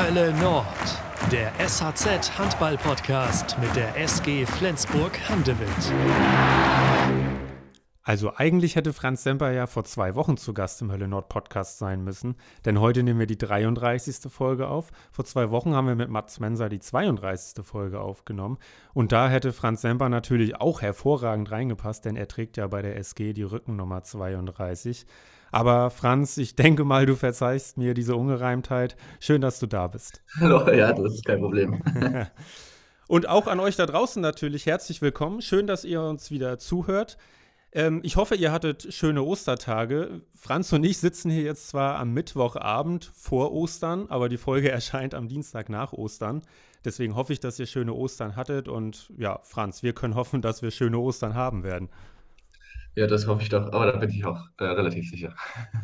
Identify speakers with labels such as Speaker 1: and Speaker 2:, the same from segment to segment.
Speaker 1: Hölle Nord, der SHZ Handball Podcast mit der SG Flensburg Handewitt.
Speaker 2: Also eigentlich hätte Franz Semper ja vor zwei Wochen zu Gast im Hölle Nord Podcast sein müssen, denn heute nehmen wir die 33. Folge auf. Vor zwei Wochen haben wir mit Mats Menser die 32. Folge aufgenommen und da hätte Franz Semper natürlich auch hervorragend reingepasst, denn er trägt ja bei der SG die Rückennummer 32. Aber Franz, ich denke mal, du verzeihst mir diese Ungereimtheit. Schön, dass du da bist.
Speaker 3: Hallo, ja, das ist kein Problem.
Speaker 2: und auch an euch da draußen natürlich herzlich willkommen. Schön, dass ihr uns wieder zuhört. Ähm, ich hoffe, ihr hattet schöne Ostertage. Franz und ich sitzen hier jetzt zwar am Mittwochabend vor Ostern, aber die Folge erscheint am Dienstag nach Ostern. Deswegen hoffe ich, dass ihr schöne Ostern hattet. Und ja, Franz, wir können hoffen, dass wir schöne Ostern haben werden.
Speaker 3: Ja, das hoffe ich doch, aber da bin ich auch äh, relativ sicher.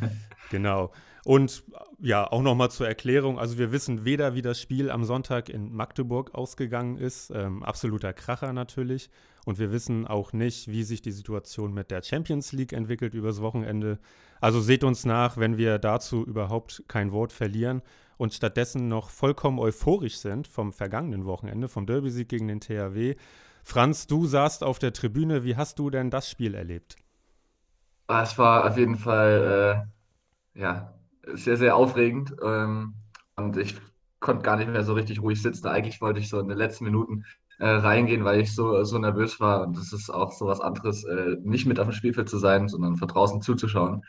Speaker 2: genau. Und ja, auch nochmal zur Erklärung. Also wir wissen weder, wie das Spiel am Sonntag in Magdeburg ausgegangen ist. Ähm, absoluter Kracher natürlich. Und wir wissen auch nicht, wie sich die Situation mit der Champions League entwickelt übers Wochenende. Also seht uns nach, wenn wir dazu überhaupt kein Wort verlieren und stattdessen noch vollkommen euphorisch sind vom vergangenen Wochenende, vom Derby-Sieg gegen den THW. Franz, du saßt auf der Tribüne. Wie hast du denn das Spiel erlebt?
Speaker 3: Ah, es war auf jeden Fall äh, ja, sehr, sehr aufregend. Ähm, und ich konnte gar nicht mehr so richtig ruhig sitzen. Eigentlich wollte ich so in den letzten Minuten äh, reingehen, weil ich so, so nervös war. Und das ist auch so was anderes, äh, nicht mit auf dem Spielfeld zu sein, sondern von draußen zuzuschauen.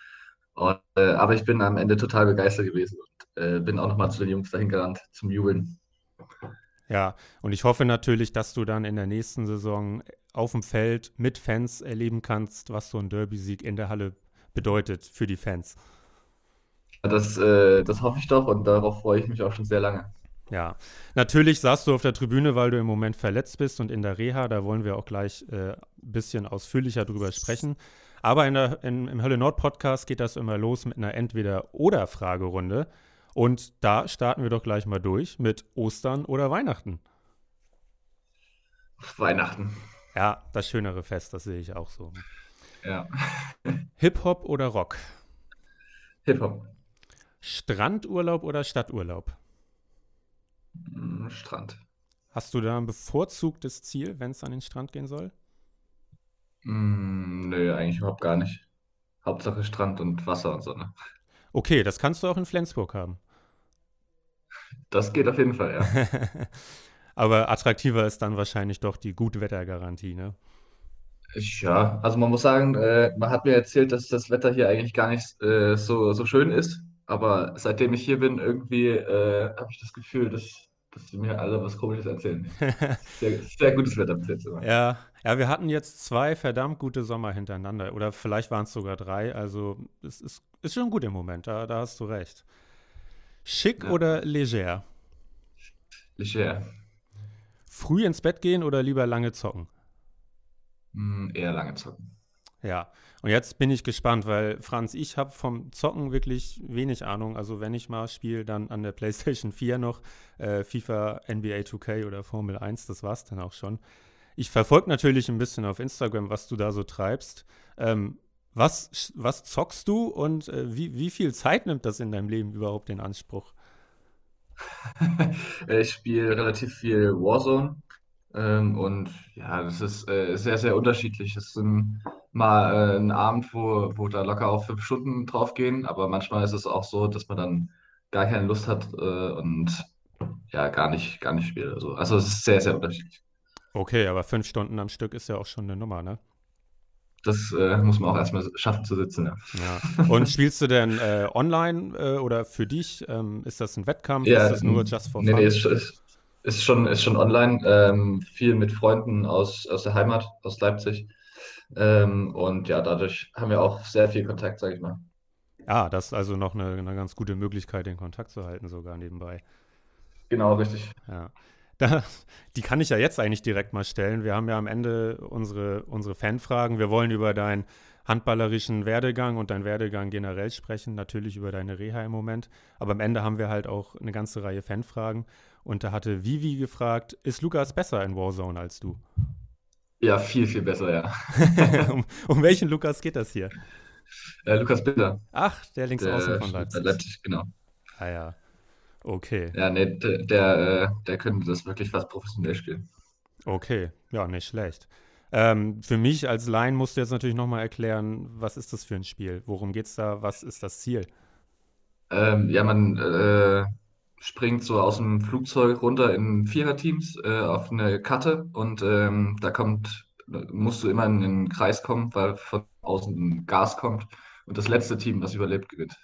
Speaker 3: Und, äh, aber ich bin am Ende total begeistert gewesen und äh, bin auch nochmal zu den Jungs dahin gerannt zum Jubeln.
Speaker 2: Ja, und ich hoffe natürlich, dass du dann in der nächsten Saison auf dem Feld mit Fans erleben kannst, was so ein Derby-Sieg in der Halle bedeutet für die Fans.
Speaker 3: Das, äh, das hoffe ich doch und darauf freue ich mich auch schon sehr lange.
Speaker 2: Ja, natürlich saßt du auf der Tribüne, weil du im Moment verletzt bist und in der Reha, da wollen wir auch gleich ein äh, bisschen ausführlicher drüber sprechen. Aber in der, in, im Hölle Nord Podcast geht das immer los mit einer Entweder-Oder-Fragerunde. Und da starten wir doch gleich mal durch mit Ostern oder Weihnachten.
Speaker 3: Weihnachten.
Speaker 2: Ja, das schönere Fest, das sehe ich auch so.
Speaker 3: Ja.
Speaker 2: Hip-Hop oder Rock?
Speaker 3: Hip-Hop.
Speaker 2: Strandurlaub oder Stadturlaub?
Speaker 3: Mm, Strand.
Speaker 2: Hast du da ein bevorzugtes Ziel, wenn es an den Strand gehen soll?
Speaker 3: Mm, nö, eigentlich überhaupt gar nicht. Hauptsache Strand und Wasser und Sonne.
Speaker 2: Okay, das kannst du auch in Flensburg haben.
Speaker 3: Das geht auf jeden Fall, ja.
Speaker 2: Aber attraktiver ist dann wahrscheinlich doch die Gutwettergarantie, ne?
Speaker 3: Ja, also man muss sagen, äh, man hat mir erzählt, dass das Wetter hier eigentlich gar nicht äh, so, so schön ist. Aber seitdem ich hier bin, irgendwie äh, habe ich das Gefühl, dass, dass sie mir alle was Komisches erzählen. Sehr, sehr gutes Wetter bis jetzt. Immer.
Speaker 2: Ja, ja, wir hatten jetzt zwei verdammt gute Sommer hintereinander. Oder vielleicht waren es sogar drei. Also es ist, ist schon gut im Moment, da, da hast du recht. Schick ja. oder leger?
Speaker 3: Leger.
Speaker 2: Früh ins Bett gehen oder lieber lange zocken?
Speaker 3: Mm, eher lange zocken.
Speaker 2: Ja, und jetzt bin ich gespannt, weil Franz, ich habe vom Zocken wirklich wenig Ahnung. Also wenn ich mal spiele, dann an der PlayStation 4 noch äh, FIFA, NBA 2K oder Formel 1, das war's dann auch schon. Ich verfolge natürlich ein bisschen auf Instagram, was du da so treibst. Ähm, was, was zockst du und äh, wie, wie viel Zeit nimmt das in deinem Leben überhaupt in Anspruch?
Speaker 3: ich spiele relativ viel Warzone ähm, und ja, das ist äh, sehr, sehr unterschiedlich. Es sind mal äh, ein Abend, wo, wo da locker auch fünf Stunden drauf gehen, aber manchmal ist es auch so, dass man dann gar keine Lust hat äh, und ja, gar nicht, gar nicht spielt. Also, also es ist sehr, sehr unterschiedlich.
Speaker 2: Okay, aber fünf Stunden am Stück ist ja auch schon eine Nummer, ne?
Speaker 3: Das äh, muss man auch erstmal schaffen zu sitzen, ja.
Speaker 2: ja. Und spielst du denn äh, online äh, oder für dich? Ähm, ist das ein Wettkampf? Ja, ist das nur just for
Speaker 3: fun? Nee, nee, ist, ist, ist, schon, ist schon online. Ähm, viel mit Freunden aus, aus der Heimat, aus Leipzig. Ähm, und ja, dadurch haben wir auch sehr viel Kontakt, sag ich mal.
Speaker 2: Ja, das ist also noch eine, eine ganz gute Möglichkeit, den Kontakt zu halten, sogar nebenbei.
Speaker 3: Genau, richtig.
Speaker 2: Ja. Da, die kann ich ja jetzt eigentlich direkt mal stellen. Wir haben ja am Ende unsere, unsere Fanfragen. Wir wollen über deinen handballerischen Werdegang und deinen Werdegang generell sprechen, natürlich über deine Reha im Moment. Aber am Ende haben wir halt auch eine ganze Reihe Fanfragen. Und da hatte Vivi gefragt, ist Lukas besser in Warzone als du?
Speaker 3: Ja, viel, viel besser, ja.
Speaker 2: um, um, welchen Lukas geht das hier?
Speaker 3: Äh, Lukas Binder.
Speaker 2: Ach, der links außen von Leipzig.
Speaker 3: Leipzig, genau.
Speaker 2: Ah ja. Okay.
Speaker 3: Ja, nee, der, der, äh, der könnte das wirklich fast professionell spielen.
Speaker 2: Okay, ja, nicht schlecht. Ähm, für mich als Laien musst du jetzt natürlich nochmal erklären, was ist das für ein Spiel? Worum geht es da? Was ist das Ziel?
Speaker 3: Ähm, ja, man äh, springt so aus dem Flugzeug runter in Viererteams äh, auf eine Karte und ähm, da kommt, musst du immer in den Kreis kommen, weil von außen Gas kommt und das letzte Team, was überlebt, gewinnt.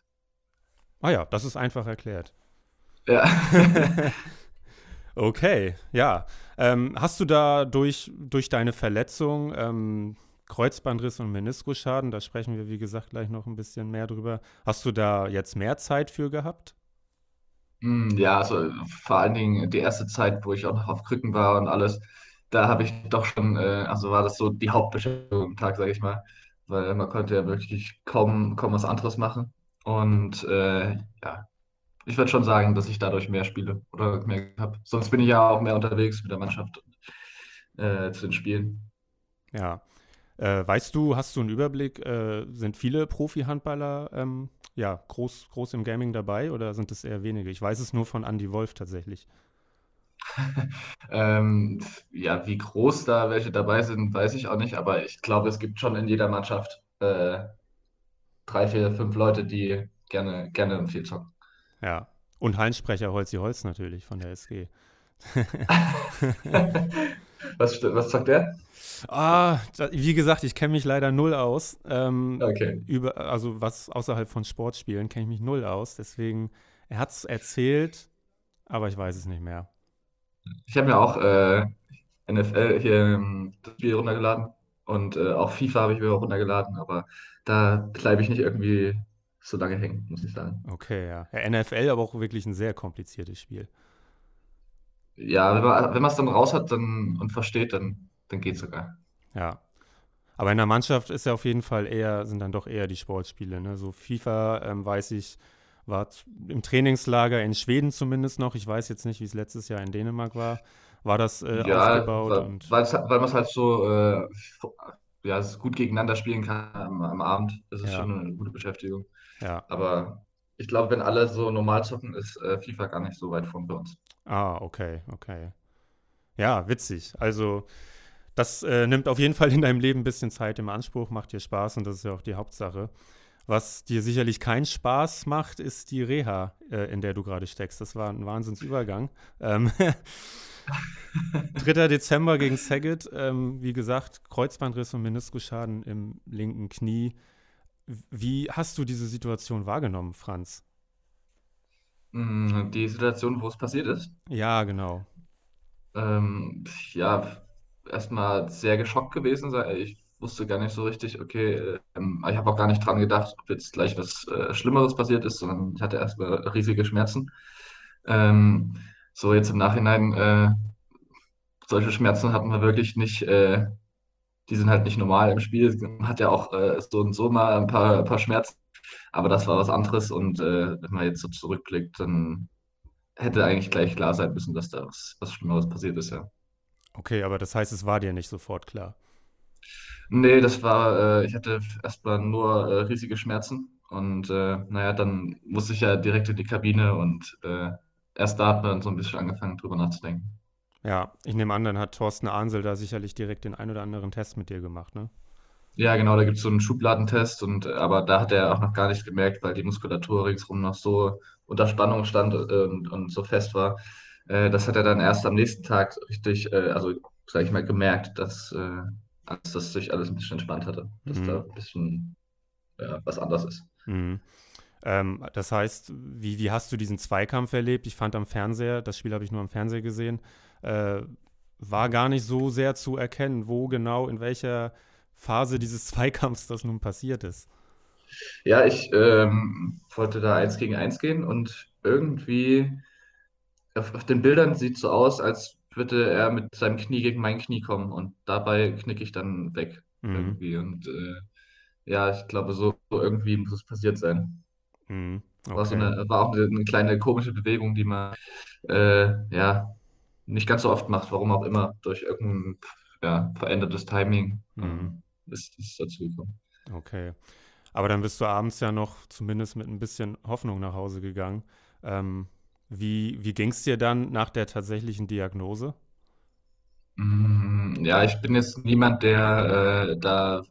Speaker 2: Ah ja, das ist einfach erklärt.
Speaker 3: Ja.
Speaker 2: Okay, ja. Ähm, hast du da durch, durch deine Verletzung, ähm, Kreuzbandriss und Meniskusschaden, da sprechen wir wie gesagt gleich noch ein bisschen mehr drüber, hast du da jetzt mehr Zeit für gehabt?
Speaker 3: Mm, Ja, also vor allen Dingen die erste Zeit, wo ich auch noch auf Krücken war und alles, da habe ich doch schon, äh, also war das so die Hauptbeschäftigung am Tag, sage ich mal, weil man konnte ja wirklich kaum, kaum was anderes machen. Und äh, ja, ich würde schon sagen, dass ich dadurch mehr spiele oder mehr habe. Sonst bin ich ja auch mehr unterwegs mit der Mannschaft äh, zu den Spielen.
Speaker 2: Ja. Äh, weißt du, hast du einen Überblick, äh, sind viele Profi-Handballer ähm, ja, groß, groß im Gaming dabei oder sind es eher wenige? Ich weiß es nur von Andy Wolf tatsächlich.
Speaker 3: Ähm, ja, wie groß da welche dabei sind, weiß ich auch nicht, aber ich glaube, es gibt schon in jeder Mannschaft äh, drei, vier, fünf Leute, die gerne, gerne viel zocken.
Speaker 2: Ja. Und Hallensprecher Holzi Holz natürlich von der SG.
Speaker 3: Was, was sagt der?
Speaker 2: Ah, wie gesagt, ich kenne mich leider null aus. Ähm,
Speaker 3: Okay.
Speaker 2: über, also was außerhalb von Sportspielen kenne ich mich null aus. Deswegen, er hat es erzählt, aber ich weiß es nicht mehr.
Speaker 3: Ich habe mir auch äh, NFL hier ähm, das Spiel runtergeladen und äh, auch FIFA habe ich mir auch runtergeladen, aber da bleibe ich nicht irgendwie so lange hängen, muss ich sagen.
Speaker 2: Okay, ja. ja. NFL aber auch wirklich ein sehr kompliziertes Spiel.
Speaker 3: Ja, wenn man, es dann raus hat dann, und versteht, dann, dann geht es sogar.
Speaker 2: Ja. Aber in der Mannschaft ist ja auf jeden Fall eher, sind dann doch eher die Sportspiele. Ne? So FIFA, ähm, weiß ich, war im Trainingslager in Schweden zumindest noch. Ich weiß jetzt nicht, wie es letztes Jahr in Dänemark war. War das äh,
Speaker 3: Ja,
Speaker 2: aufgebaut
Speaker 3: weil,
Speaker 2: und
Speaker 3: weil's- weil man es halt so äh, ja, gut gegeneinander spielen kann am, am Abend. Das ist
Speaker 2: ja,
Speaker 3: schon eine gute Beschäftigung.
Speaker 2: Ja.
Speaker 3: Aber ich glaube, wenn alle so normal zocken, ist äh, FIFA gar nicht so weit von bei uns.
Speaker 2: Ah, okay, okay. Ja, witzig. Also, das äh, nimmt auf jeden Fall in deinem Leben ein bisschen Zeit im Anspruch, macht dir Spaß und das ist ja auch die Hauptsache. Was dir sicherlich keinen Spaß macht, ist die Reha, äh, in der du gerade steckst. Das war ein Wahnsinnsübergang. Ähm, 3. Dezember gegen Saget. Ähm, wie gesagt, Kreuzbandriss und Meniskusschaden im linken Knie. Wie hast du diese Situation wahrgenommen, Franz?
Speaker 3: Mm, Die Situation, wo es passiert ist,
Speaker 2: Ja, genau.
Speaker 3: ähm, ja, erstmal sehr geschockt gewesen. Ich wusste gar nicht so richtig, okay, ähm, ich habe auch gar nicht dran gedacht, ob jetzt gleich was äh, Schlimmeres passiert ist, sondern ich hatte erstmal riesige Schmerzen. Ähm, so jetzt im Nachhinein, äh, solche Schmerzen hatten wir wirklich nicht, äh, die sind halt nicht normal im Spiel. Man hat ja auch äh, so und so mal ein paar, ein paar Schmerzen, aber das war was anderes und äh, wenn man jetzt so zurückblickt, dann hätte eigentlich gleich klar sein müssen, dass da was, was Schlimmeres passiert ist, ja.
Speaker 2: Okay, aber das heißt, es war dir nicht sofort klar.
Speaker 3: Nee, das war, äh, ich hatte erstmal nur äh, riesige Schmerzen und äh, naja, dann musste ich ja direkt in die Kabine und äh, erst da hat man so ein bisschen angefangen, drüber nachzudenken.
Speaker 2: Ja, ich nehme an, dann hat Thorsten Ahnsel da sicherlich direkt den ein oder anderen Test mit dir gemacht, ne?
Speaker 3: Ja, genau, da gibt es so einen Schubladentest und äh, aber da hat er auch noch gar nicht gemerkt, weil die Muskulatur ringsherum noch so unter Spannung stand äh, und, und so fest war. Äh, das hat er dann erst am nächsten Tag richtig, äh, also sage ich mal, gemerkt, dass, äh, als das sich alles ein bisschen entspannt hatte, dass da
Speaker 2: Mhm.
Speaker 3: ein bisschen ja, was anders ist.
Speaker 2: Mhm. Ähm, das heißt, wie, wie hast du diesen Zweikampf erlebt? Ich fand am Fernseher, das Spiel habe ich nur am Fernseher gesehen, äh, war gar nicht so sehr zu erkennen, wo genau, in welcher Phase dieses Zweikampfs das nun passiert ist.
Speaker 3: Ja, ich ähm, wollte da eins gegen eins gehen und irgendwie auf, auf den Bildern sieht so aus, als würde er mit seinem Knie gegen mein Knie kommen und dabei knicke ich dann weg
Speaker 2: Mhm.
Speaker 3: irgendwie. Und äh, ja, ich glaube, so so irgendwie muss es passiert sein.
Speaker 2: Mhm.
Speaker 3: War so
Speaker 2: Okay.
Speaker 3: eine, war auch eine, eine kleine komische Bewegung, die man äh, ja nicht ganz so oft macht, warum auch immer, durch irgendein ja, verändertes Timing
Speaker 2: Mhm.
Speaker 3: ist es dazu gekommen.
Speaker 2: Okay. Aber dann bist du abends ja noch zumindest mit ein bisschen Hoffnung nach Hause gegangen. Ähm, Wie, wie ging es dir dann nach der tatsächlichen Diagnose?
Speaker 3: Mm, Ja, ich bin jetzt niemand, der äh, da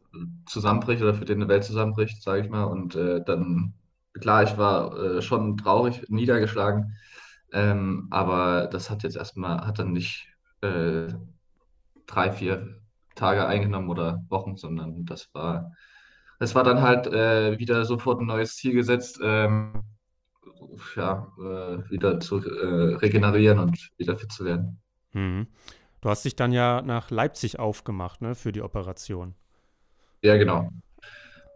Speaker 3: zusammenbricht oder für den eine Welt zusammenbricht, sage ich mal. Und äh, dann, klar, ich war äh, schon traurig, niedergeschlagen, ähm, aber das hat jetzt erstmal, hat dann nicht äh, drei, vier Tage eingenommen oder Wochen, sondern das war, das war dann halt äh, wieder sofort ein neues Ziel gesetzt, ähm, ja, äh, wieder zu äh, regenerieren und wieder fit zu werden.
Speaker 2: Mhm. Du hast dich dann ja nach Leipzig aufgemacht, ne, für die Operation.
Speaker 3: Ja, genau.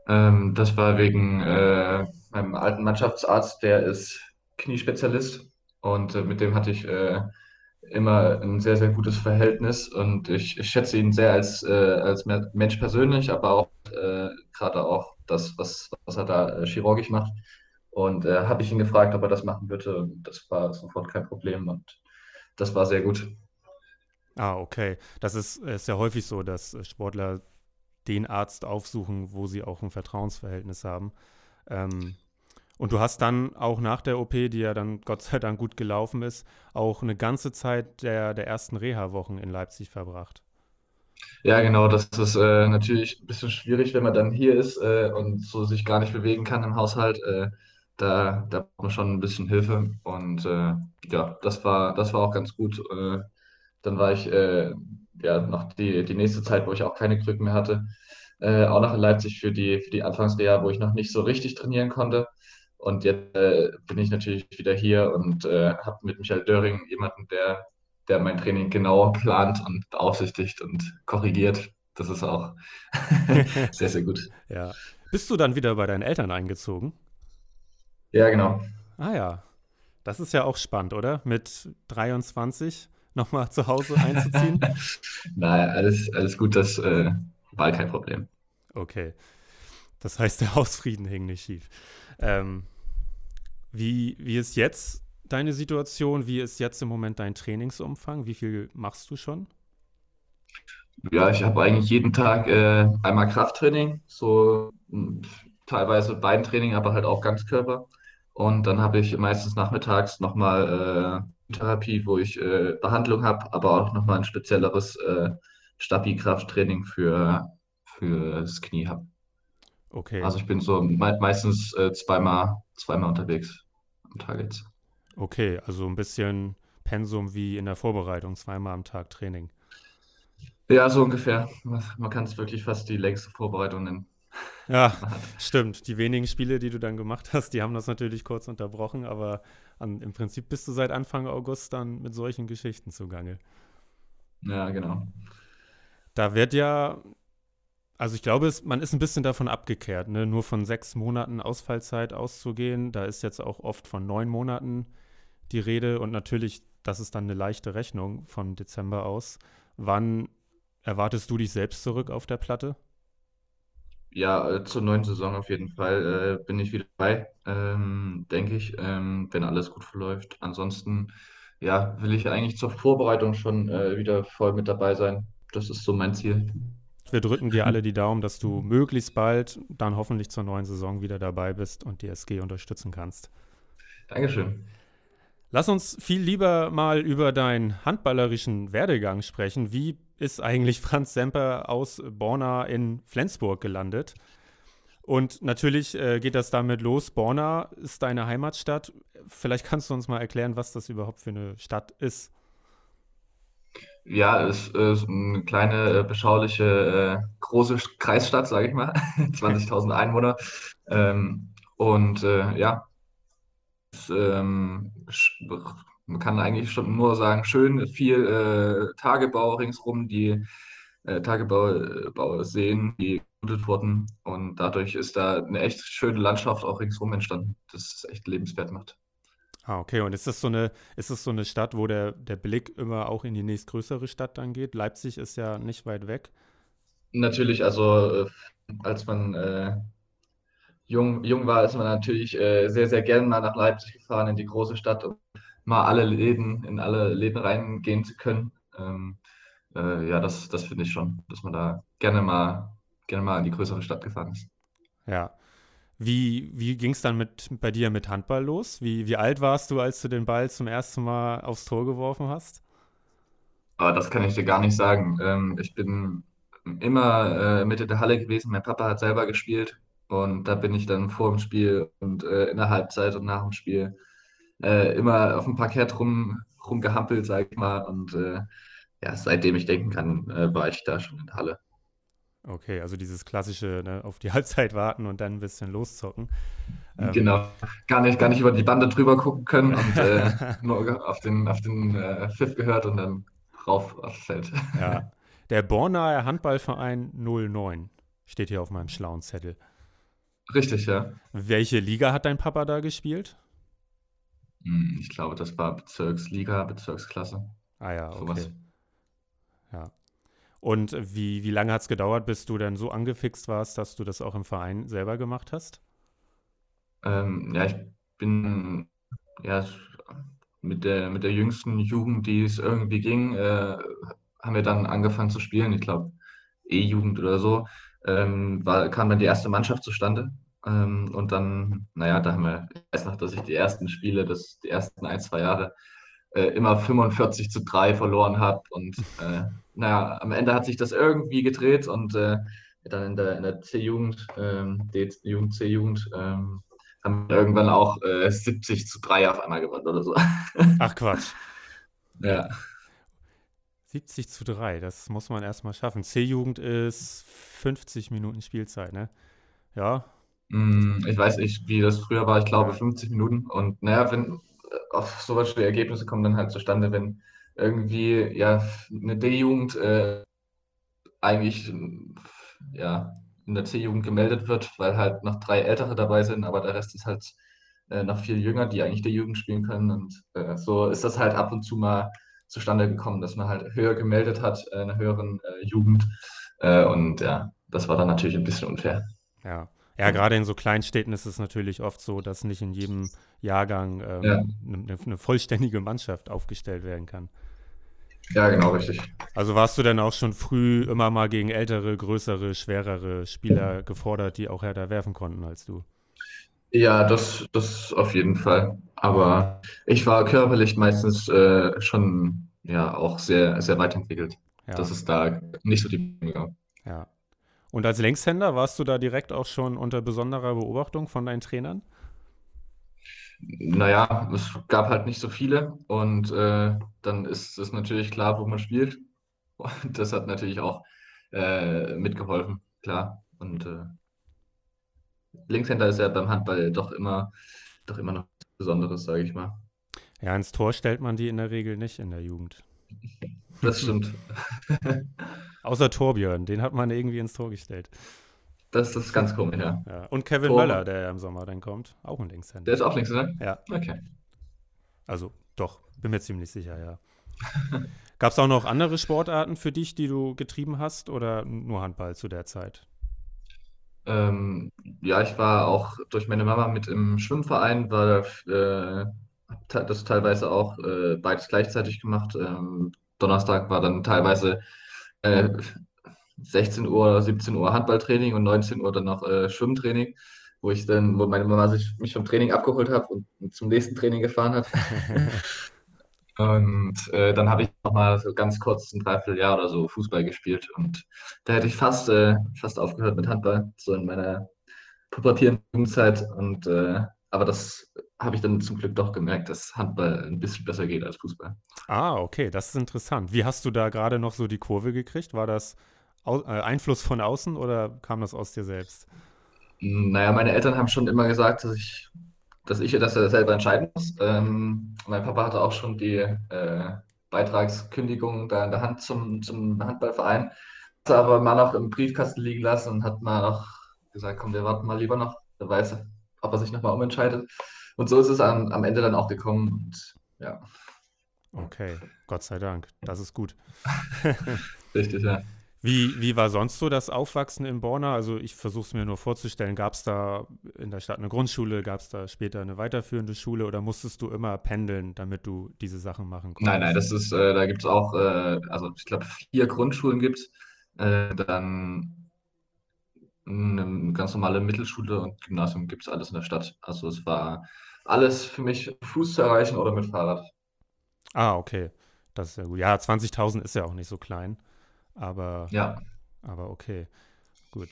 Speaker 3: Ähm, das war wegen äh, meinem alten Mannschaftsarzt, der ist Kniespezialist und äh, mit dem hatte ich äh, immer ein sehr, sehr gutes Verhältnis und ich, ich schätze ihn sehr als, äh, als Me- Mensch persönlich, aber auch äh, gerade auch das, was, was er da äh, chirurgisch macht. Und äh, habe ich ihn gefragt, ob er das machen würde und das war sofort kein Problem und das war sehr gut.
Speaker 2: Ah, okay. Das ist, ist ja häufig so, dass Sportler den Arzt aufsuchen, wo sie auch ein Vertrauensverhältnis haben. Ähm, und du hast dann auch nach der OP, die ja dann Gott sei Dank gut gelaufen ist, auch eine ganze Zeit der, der ersten Reha-Wochen in Leipzig verbracht.
Speaker 3: Ja, genau, das ist äh, natürlich ein bisschen schwierig, wenn man dann hier ist äh, und so sich gar nicht bewegen kann im Haushalt. Äh, da, da braucht man schon ein bisschen Hilfe. Und äh, ja, das war, das war auch ganz gut. Äh, dann war ich äh, ja noch die, die nächste Zeit, wo ich auch keine Krücken mehr hatte, auch noch in Leipzig für die, für die Anfangsreha, wo ich noch nicht so richtig trainieren konnte. Und jetzt äh, bin ich natürlich wieder hier und äh, habe mit Michael Döring jemanden, der, der mein Training genau plant und beaufsichtigt und korrigiert. Das ist auch sehr, sehr gut.
Speaker 2: Ja. Bist du dann wieder bei deinen Eltern eingezogen?
Speaker 3: Ja, genau.
Speaker 2: Ah ja, das ist ja auch spannend, oder? Mit 23 nochmal zu Hause einzuziehen?
Speaker 3: Naja, alles, alles gut, das äh, war kein Problem.
Speaker 2: Okay. Das heißt, der Hausfrieden hing nicht schief. Ähm, wie, wie ist jetzt deine Situation? Wie ist jetzt im Moment dein Trainingsumfang? Wie viel machst du schon?
Speaker 3: Ja, ich habe eigentlich jeden Tag äh, einmal Krafttraining, so mh, teilweise Beintraining, aber halt auch Ganzkörper. Und dann habe ich meistens nachmittags nochmal äh, Therapie, wo ich äh, Behandlung habe, aber auch nochmal ein spezielleres äh, Stabi-Krafttraining für, für das Knie habe.
Speaker 2: Okay,
Speaker 3: Also ich bin so me meistens äh, zweimal, zweimal unterwegs am Tag jetzt.
Speaker 2: okay, also ein bisschen Pensum wie in der Vorbereitung, zweimal am Tag Training.
Speaker 3: Ja, so ungefähr. Man, kann es wirklich fast die längste Vorbereitung nennen,
Speaker 2: Ja, stimmt. Die wenigen Spiele, die du dann gemacht hast, die haben das natürlich kurz unterbrochen, aber an, im Prinzip bist du seit Anfang August dann mit solchen Geschichten zugange.
Speaker 3: Ja, genau.
Speaker 2: Da wird ja, also ich glaube, es, man ist ein bisschen davon abgekehrt, ne? Nur von sechs Monaten Ausfallzeit auszugehen. Da ist jetzt auch oft von neun Monaten die Rede und natürlich, das ist dann eine leichte Rechnung von Dezember aus. Wann erwartest du dich selbst zurück auf der Platte?
Speaker 3: Ja, äh, zur neuen Saison auf jeden Fall äh, bin ich wieder dabei, ähm, denke ich, ähm, wenn alles gut verläuft. Ansonsten, ja, will ich eigentlich zur Vorbereitung schon äh, wieder voll mit dabei sein. Das ist so mein Ziel.
Speaker 2: Wir drücken dir alle die Daumen, dass du möglichst bald dann hoffentlich zur neuen Saison wieder dabei bist und die SG unterstützen kannst.
Speaker 3: Dankeschön.
Speaker 2: Lass uns viel lieber mal über deinen handballerischen Werdegang sprechen. Wie ist eigentlich Franz Semper aus Borna in Flensburg gelandet? Und natürlich äh, geht das damit los. Borna ist deine Heimatstadt. Vielleicht kannst du uns mal erklären, was das überhaupt für eine Stadt ist.
Speaker 3: Ja, es ist eine kleine, äh, beschauliche, äh, große Kreisstadt, sage ich mal. 20.000 Einwohner. Ähm, und äh, ja, es, ähm, man kann eigentlich schon nur sagen, schön, viel äh, Tagebau ringsrum, die äh, Tagebauseen, die gebuddelt wurden. Und dadurch ist da eine echt schöne Landschaft auch ringsrum entstanden, das es echt lebenswert macht.
Speaker 2: Ah, okay. Und ist das so eine, ist das so eine Stadt, wo der, der Blick immer auch in die nächstgrößere Stadt dann geht? Leipzig ist ja nicht weit weg.
Speaker 3: Natürlich, also äh, als man äh, jung, jung war, ist man natürlich äh, sehr, sehr gerne mal nach Leipzig gefahren, in die große Stadt, um mal alle Läden, in alle Läden reingehen zu können. Ähm, äh, ja, das, das finde ich schon, dass man da gerne mal, gerne mal in die größere Stadt gefahren ist.
Speaker 2: Ja. Wie, wie ging es dann mit, bei dir mit Handball los? Wie, wie alt warst du, als du den Ball zum ersten Mal aufs Tor geworfen hast?
Speaker 3: Aber das kann ich dir gar nicht sagen. Ähm, ich bin immer äh, Mitte der Halle gewesen. Mein Papa hat selber gespielt und da bin ich dann vor dem Spiel und äh, in der Halbzeit und nach dem Spiel äh, immer auf dem Parkett rum, rumgehampelt, sag ich mal. Und äh, ja, seitdem ich denken kann, äh, war ich da schon in der Halle.
Speaker 2: Okay, also dieses klassische, ne, auf die Halbzeit warten und dann ein bisschen loszocken.
Speaker 3: Ähm, genau, gar nicht, gar nicht über die Bande drüber gucken können und äh, nur auf den, auf den äh, Pfiff gehört und dann rauf aufs Feld.
Speaker 2: Ja, der Bornaer Handballverein 09 steht hier auf meinem schlauen Zettel.
Speaker 3: Richtig, ja.
Speaker 2: Welche Liga hat dein Papa da gespielt?
Speaker 3: Hm, ich glaube, das war Bezirksliga, Bezirksklasse.
Speaker 2: Ah ja, okay. Sowas. Und wie, wie lange hat es gedauert, bis du dann so angefixt warst, dass du das auch im Verein selber gemacht hast?
Speaker 3: Ähm, ja, ich bin ja mit der, mit der jüngsten Jugend, die es irgendwie ging, äh, haben wir dann angefangen zu spielen. Ich glaube, E-Jugend oder so. Ähm, war, kam dann die erste Mannschaft zustande. Ähm, und dann, naja, da haben wir, ich weiß noch, dass ich die ersten Spiele, das, die ersten ein, zwei Jahre, äh, immer 45 zu 3 verloren habe. Und äh, naja, am Ende hat sich das irgendwie gedreht und äh, dann in der, in der C-Jugend, ähm, D-Jugend, C-Jugend, ähm, haben wir irgendwann auch äh, 70 zu 3 auf einmal gewonnen oder so.
Speaker 2: Ach Quatsch.
Speaker 3: ja.
Speaker 2: 70 zu 3, das muss man erstmal schaffen. C-Jugend ist 50 Minuten Spielzeit, ne? Ja.
Speaker 3: Mm, ich weiß nicht, wie das früher war. Ich glaube 50 Minuten. Und naja, wenn auf sowas die Ergebnisse kommen dann halt zustande, wenn irgendwie ja eine D-Jugend äh, eigentlich ja in der C-Jugend gemeldet wird, weil halt noch drei Ältere dabei sind, aber der Rest ist halt äh, noch viel jünger, die eigentlich der Jugend spielen können. Und äh, so ist das halt ab und zu mal zustande gekommen, dass man halt höher gemeldet hat, äh, einer höheren äh, Jugend. Äh, und ja, das war dann natürlich ein bisschen unfair.
Speaker 2: Ja. Ja, gerade in so Kleinstädten ist es natürlich oft so, dass nicht in jedem Jahrgang ähm, ja. eine, eine vollständige Mannschaft aufgestellt werden kann.
Speaker 3: Ja, genau, richtig.
Speaker 2: Also warst du denn auch schon früh immer mal gegen ältere, größere, schwerere Spieler gefordert, die auch härter werfen konnten als du?
Speaker 3: Ja, das, das auf jeden Fall. Aber ich war körperlich meistens äh, schon ja auch sehr, sehr weit entwickelt. Ja. Dass es da nicht so die
Speaker 2: gab. Ja. Und als Längshänder warst du da direkt auch schon unter besonderer Beobachtung von deinen Trainern?
Speaker 3: Naja, es gab halt nicht so viele und äh, dann ist es natürlich klar, wo man spielt. Und das hat natürlich auch äh, mitgeholfen, klar. Und äh, Linkshänder ist ja beim Handball doch immer, doch immer noch was Besonderes, sage ich mal.
Speaker 2: Ja, ins Tor stellt man die in der Regel nicht in der Jugend.
Speaker 3: Das stimmt.
Speaker 2: Außer Torbjörn, den hat man irgendwie ins Tor gestellt.
Speaker 3: Das, das ist ganz komisch, ja.
Speaker 2: ja. Und Kevin Tor. Möller, der im Sommer dann kommt, auch ein Linkshänder.
Speaker 3: Der ist auch Linkshänder?
Speaker 2: Ja.
Speaker 3: Okay.
Speaker 2: Also doch, bin mir ziemlich sicher, ja. Gab es auch noch andere Sportarten für dich, die du getrieben hast oder nur Handball zu der Zeit?
Speaker 3: Ähm, ja, ich war auch durch meine Mama mit im Schwimmverein, war äh, das teilweise auch äh, beides gleichzeitig gemacht. Ähm, Donnerstag war dann teilweise äh, 16 Uhr, 17 Uhr Handballtraining und 19 Uhr dann noch äh, Schwimmtraining, wo ich dann, wo meine Mama sich, mich vom Training abgeholt hat und zum nächsten Training gefahren hat. und äh, dann habe ich nochmal so ganz kurz ein Dreivierteljahr oder so Fußball gespielt und da hätte ich fast, äh, fast aufgehört mit Handball, so in meiner pubertierenden Jugendzeit und äh, aber das habe ich dann zum Glück doch gemerkt, dass Handball ein bisschen besser geht als Fußball.
Speaker 2: Ah, okay, das ist interessant. Wie hast du da gerade noch so die Kurve gekriegt? War das Einfluss von außen oder kam das aus dir selbst?
Speaker 3: Naja, meine Eltern haben schon immer gesagt, dass ich, dass ich das selber entscheiden muss. Ähm, mein Papa hatte auch schon die äh, Beitragskündigung da in der Hand zum, zum Handballverein. Hat aber mal noch im Briefkasten liegen lassen und hat mal noch gesagt, komm, wir warten mal lieber noch. Wer weiß, ob er sich nochmal umentscheidet. Und so ist es am, am Ende dann auch gekommen. Und, ja.
Speaker 2: Okay, Gott sei Dank. Das ist gut.
Speaker 3: Richtig, ja.
Speaker 2: Wie, wie war sonst so das Aufwachsen in Borna? Also ich versuche es mir nur vorzustellen. Gab es da in der Stadt eine Grundschule? Gab es da später eine weiterführende Schule? Oder musstest du immer pendeln, damit du diese Sachen machen konntest?
Speaker 3: Nein, nein, das ist, äh, da gibt es auch, äh, also ich glaube vier Grundschulen gibt es. Äh, dann eine ganz normale Mittelschule und Gymnasium gibt es alles in der Stadt. Also es war alles für mich Fuß zu erreichen oder mit Fahrrad.
Speaker 2: Ah, okay. Das ist ja gut. Ja, 20.000 ist ja auch nicht so klein. Aber,
Speaker 3: Ja,
Speaker 2: aber okay. Gut.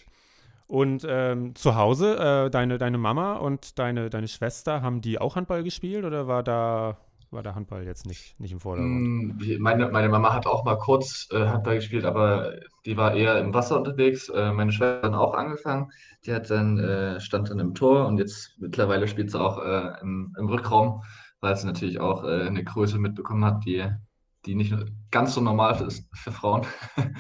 Speaker 2: Und ähm, zu Hause, äh, deine, deine Mama und deine, deine Schwester, haben die auch Handball gespielt oder war da, war der Handball jetzt nicht, nicht im Vordergrund?
Speaker 3: Mm, meine, meine Mama hat auch mal kurz äh, Handball gespielt, aber die war eher im Wasser unterwegs. Äh, meine Schwester hat dann auch angefangen. Die hat dann, äh, stand dann im Tor und jetzt mittlerweile spielt sie auch äh, im, im Rückraum, weil sie natürlich auch äh, eine Größe mitbekommen hat, die, die nicht ganz so normal ist für Frauen.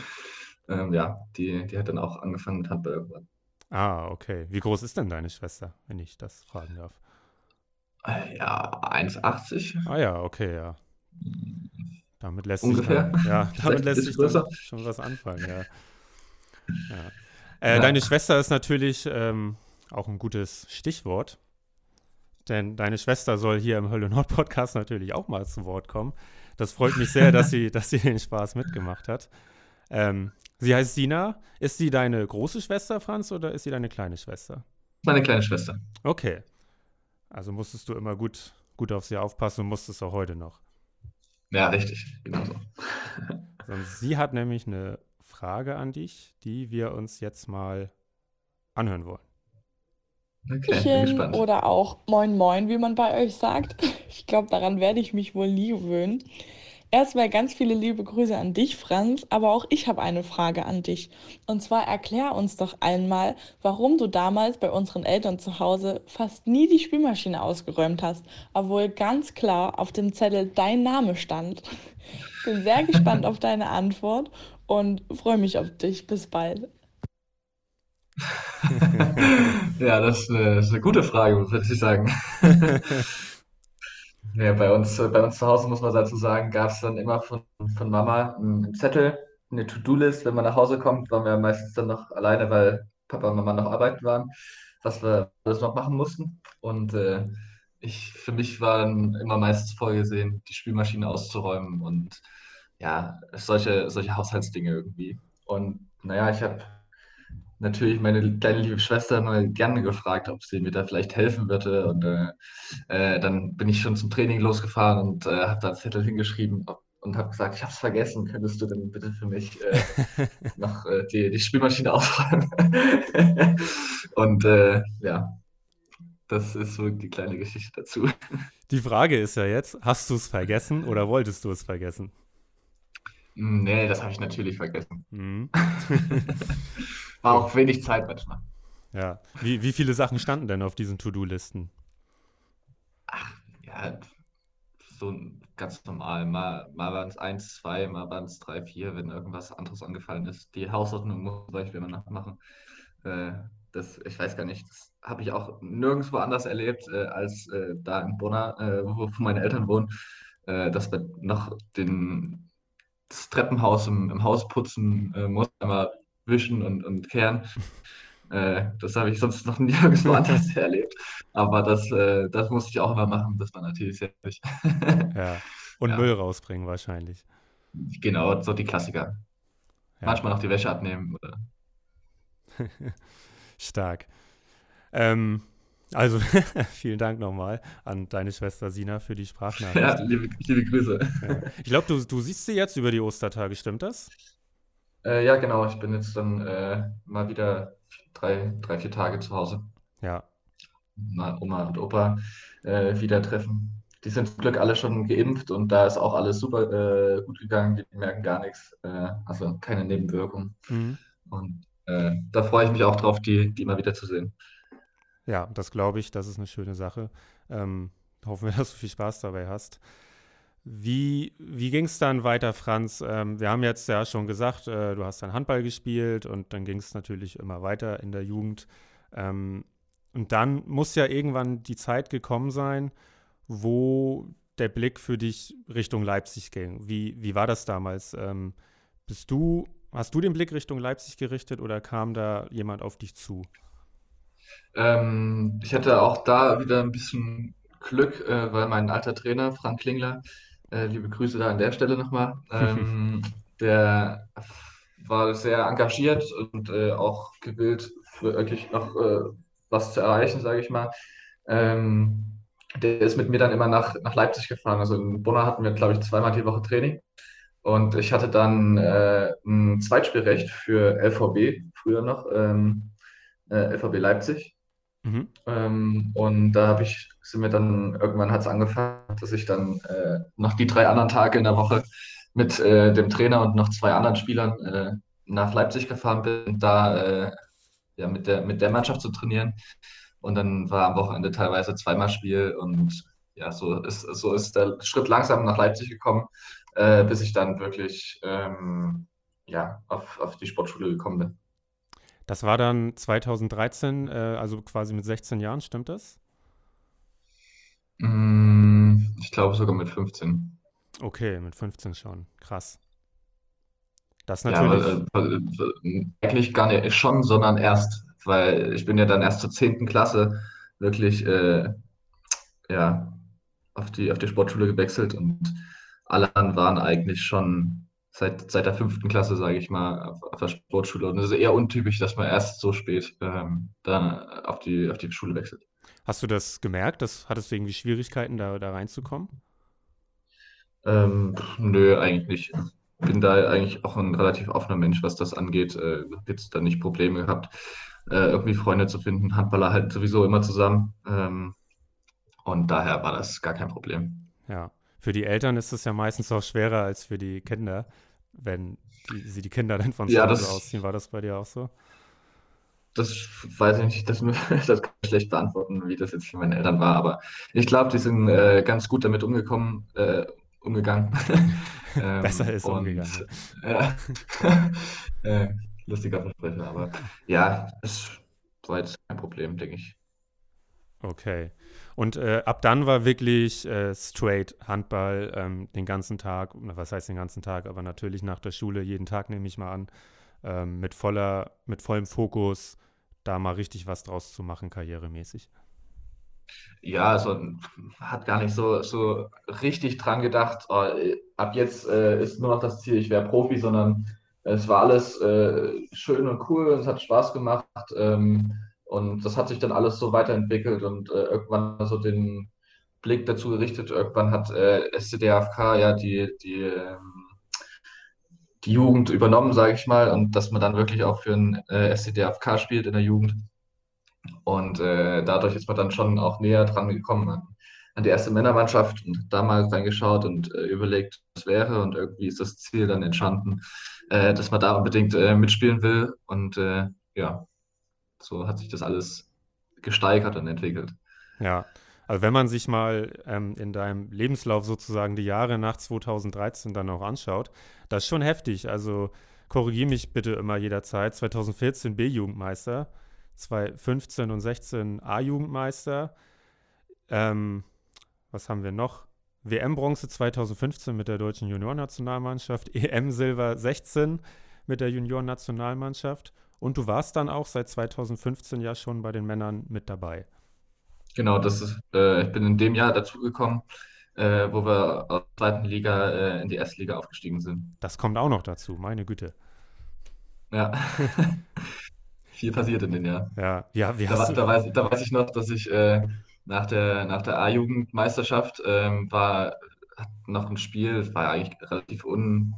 Speaker 3: Ähm, ja, die, die hat dann auch angefangen mit Handball irgendwann.
Speaker 2: Ah, okay. Wie groß ist denn deine Schwester, wenn ich das fragen darf?
Speaker 3: Äh, Ja, 1,80
Speaker 2: Ah ja, okay, ja. Damit lässt
Speaker 3: ungefähr.
Speaker 2: sich dann, ja, damit lässt sich schon was anfangen, ja. ja. Äh,
Speaker 3: Ja.
Speaker 2: Deine Schwester ist natürlich ähm, auch ein gutes Stichwort, denn deine Schwester soll hier im Hölle Nord Podcast natürlich auch mal zu Wort kommen. Das freut mich sehr, dass sie, dass sie den Spaß mitgemacht hat. Ähm, sie heißt Sina. Ist sie deine große Schwester, Franz, oder ist sie deine kleine Schwester?
Speaker 3: Meine kleine Schwester.
Speaker 2: Okay. Also musstest du immer gut, gut auf sie aufpassen und musstest auch heute noch.
Speaker 3: Ja, richtig, genau so.
Speaker 2: Sie hat nämlich eine Frage an dich, die wir uns jetzt mal anhören wollen.
Speaker 3: Okay,
Speaker 4: oder auch Moin Moin, wie man bei euch sagt. Ich glaube, daran werde ich mich wohl nie gewöhnen. Erstmal ganz viele liebe Grüße an dich, Franz, aber auch ich habe eine Frage an dich. Und zwar erklär uns doch einmal, warum du damals bei unseren Eltern zu Hause fast nie die Spülmaschine ausgeräumt hast, obwohl ganz klar auf dem Zettel dein Name stand. Bin sehr gespannt auf deine Antwort und freue mich auf dich. Bis bald.
Speaker 3: Ja, das, äh, ist eine gute Frage, würde ich sagen. Ja, bei uns, bei uns zu Hause, muss man dazu sagen, gab es dann immer von, von Mama einen Zettel, eine To-Do-List. Wenn man nach Hause kommt, waren wir meistens dann noch alleine, weil Papa und Mama noch arbeiten waren, was wir alles noch machen mussten. Und äh, ich, für mich war dann immer meistens vorgesehen, die Spülmaschine auszuräumen und ja, solche, solche Haushaltsdinge irgendwie. Und naja, ich habe natürlich meine kleine liebe Schwester mal gerne gefragt, ob sie mir da vielleicht helfen würde. Und äh, äh, dann bin ich schon zum Training losgefahren und äh, habe da einen Zettel hingeschrieben und habe gesagt, ich habe es vergessen, könntest du denn bitte für mich äh, noch äh, die, die Spülmaschine ausräumen? Und äh, ja, das ist so die kleine Geschichte dazu.
Speaker 2: Die Frage ist ja jetzt, hast du es vergessen oder wolltest du es vergessen?
Speaker 3: Nee, das habe ich natürlich vergessen.
Speaker 2: Mhm.
Speaker 3: War auch wenig Zeit manchmal.
Speaker 2: Ja. Wie, wie viele Sachen standen denn auf diesen To-Do-Listen?
Speaker 3: Ja, so ganz normal. Mal, mal waren es eins, zwei, mal waren es drei, vier, wenn irgendwas anderes angefallen ist. Die Hausordnung muss zum Beispiel immer noch machen. Äh, das, ich weiß gar nicht, das habe ich auch nirgendwo anders erlebt, äh, als äh, da in Bonn, äh, wo, wo meine Eltern wohnen, äh, dass man noch den, das Treppenhaus im, im Haus putzen äh, muss, einmal wischen und, und kehren. Äh, das habe ich sonst noch nirgendwo anders erlebt. Aber das, äh, das musste ich auch immer machen. Das war natürlich sehr wichtig.
Speaker 2: Ja. Und
Speaker 3: Ja.
Speaker 2: Müll rausbringen wahrscheinlich.
Speaker 3: Genau, so die Klassiker.
Speaker 2: Ja.
Speaker 3: Manchmal noch die Wäsche abnehmen. Oder
Speaker 2: Stark. Ähm, also, vielen Dank nochmal an deine Schwester Sina für die Sprachnachricht.
Speaker 3: ja, liebe, liebe Grüße.
Speaker 2: Ja. Ich glaube, du, du siehst sie jetzt über die Ostertage, stimmt das?
Speaker 3: Äh, ja, genau. Ich bin jetzt dann äh, mal wieder drei, drei, vier Tage zu Hause.
Speaker 2: Ja.
Speaker 3: Mal Oma und Opa äh, wieder treffen. Die sind zum Glück alle schon geimpft und da ist auch alles super äh, gut gegangen. Die merken gar nichts. Äh, also keine Nebenwirkungen.
Speaker 2: Mhm.
Speaker 3: Und äh, da freue ich mich auch drauf, die, die mal wieder zu sehen.
Speaker 2: Ja, das glaube ich, das ist eine schöne Sache. Ähm, hoffen wir, dass du viel Spaß dabei hast. Wie, wie ging es dann weiter, Franz? Ähm, wir haben jetzt ja schon gesagt, äh, du hast dann Handball gespielt und dann ging es natürlich immer weiter in der Jugend. Ähm, und dann muss ja irgendwann die Zeit gekommen sein, wo der Blick für dich Richtung Leipzig ging. Wie, wie war das damals? Ähm, bist du, hast du den Blick Richtung Leipzig gerichtet oder kam da jemand auf dich zu?
Speaker 3: Ähm, ich hatte auch da wieder ein bisschen Glück, äh, weil mein alter Trainer, Frank Klingler, äh, liebe Grüße da an der Stelle nochmal, ähm, der war sehr engagiert und äh, auch gewillt, wirklich noch äh, was zu erreichen, sage ich mal. Ähm, der ist mit mir dann immer nach, nach Leipzig gefahren. Also in Bonner hatten wir, glaube ich, zweimal die Woche Training. Und ich hatte dann äh, ein Zweitspielrecht für LVB, früher noch, ähm, äh, LVB Leipzig. Mhm. Ähm, und da habe ich, sind wir dann, irgendwann hat es angefangen, dass ich dann äh, noch die drei anderen Tage in der Woche mit äh, dem Trainer und noch zwei anderen Spielern äh, nach Leipzig gefahren bin, da äh, ja, mit der, mit der Mannschaft zu trainieren. Und dann war am Wochenende teilweise zweimal Spiel und ja, so ist, so ist der Schritt langsam nach Leipzig gekommen, äh, bis ich dann wirklich ähm, ja, auf, auf die Sportschule gekommen bin.
Speaker 2: Das war dann 2013, äh, also quasi mit 16 Jahren, stimmt das?
Speaker 3: Mm, ich glaube sogar mit 15.
Speaker 2: Okay, mit 15 schon. Krass. Das natürlich. Ja,
Speaker 3: äh, äh, eigentlich gar nicht schon, sondern erst, weil ich bin ja dann erst zur 10. Klasse wirklich äh, ja, auf die, auf die Sportschule gewechselt und alle anderen waren eigentlich schon seit, seit der fünften Klasse, sage ich mal, auf, auf, der Sportschule. Und es ist eher untypisch, dass man erst so spät ähm, dann auf die, auf die Schule wechselt.
Speaker 2: Hast du das gemerkt? Das, hattest du irgendwie Schwierigkeiten, da, da reinzukommen?
Speaker 3: Ähm, nö, eigentlich nicht. Bin da eigentlich auch ein relativ offener Mensch, was das angeht. Äh, jetzt da nicht Probleme gehabt, äh, irgendwie Freunde zu finden. Handballer halt sowieso immer zusammen. Ähm, und daher war das gar kein Problem.
Speaker 2: Ja, für die Eltern ist es ja meistens auch schwerer als für die Kinder, wenn die, sie die Kinder dann von zu ja, Hause ausziehen. War das bei dir auch so?
Speaker 3: Das weiß ich nicht, das, das kann ich schlecht beantworten, wie das jetzt für meine Eltern war, aber ich glaube, die sind äh, ganz gut damit umgekommen, äh, umgegangen.
Speaker 2: ähm, Besser ist und, umgegangen.
Speaker 3: Ja. äh, lustiger Versprecher, aber ja, es war jetzt kein Problem, denke ich.
Speaker 2: Okay. Und äh, ab dann war wirklich äh, straight Handball ähm, den ganzen Tag, was heißt den ganzen Tag, aber natürlich nach der Schule, jeden Tag nehme ich mal an, ähm, mit, voller, mit vollem Fokus, da mal richtig was draus zu machen, karrieremäßig.
Speaker 3: Ja, also hat gar nicht so, so richtig dran gedacht, oh, ab jetzt äh, ist nur noch das Ziel, ich wäre Profi, sondern es war alles äh, schön und cool, es hat Spaß gemacht. Ähm, und das hat sich dann alles so weiterentwickelt und äh, irgendwann so den Blick dazu gerichtet. Irgendwann hat äh, SCDFK ja die, die, ähm, die Jugend übernommen, sage ich mal, und dass man dann wirklich auch für ein äh, SCDFK spielt in der Jugend. Und äh, dadurch ist man dann schon auch näher dran gekommen an, an die erste Männermannschaft und da mal reingeschaut und äh, überlegt, was wäre. Und irgendwie ist das Ziel dann entstanden, äh, dass man da unbedingt äh, mitspielen will. Und äh, ja, so hat sich das alles gesteigert und entwickelt.
Speaker 2: Ja, also wenn man sich mal ähm, in deinem Lebenslauf sozusagen die Jahre nach 2013 dann auch anschaut, das ist schon heftig. Also korrigiere mich bitte immer jederzeit. 2014 B-Jugendmeister, 2015 und 16 A-Jugendmeister. Ähm, was haben wir noch? WM-Bronze 2015 mit der deutschen Juniornationalmannschaft, EM-Silber 16 mit der Juniorennationalmannschaft und du warst dann auch seit 2015 ja schon bei den Männern mit dabei.
Speaker 3: Genau, das ist, äh, ich bin in dem Jahr dazugekommen, äh, wo wir aus der zweiten Liga äh, in die erste Liga aufgestiegen sind.
Speaker 2: Das kommt auch noch dazu, meine Güte.
Speaker 3: Ja. Viel passiert in dem Jahr.
Speaker 2: Ja, ja, wie
Speaker 3: da,
Speaker 2: hast
Speaker 3: da, weiß, da weiß ich noch, dass ich äh, nach der, nach der A-Jugendmeisterschaft ähm, war noch ein Spiel, war eigentlich relativ un,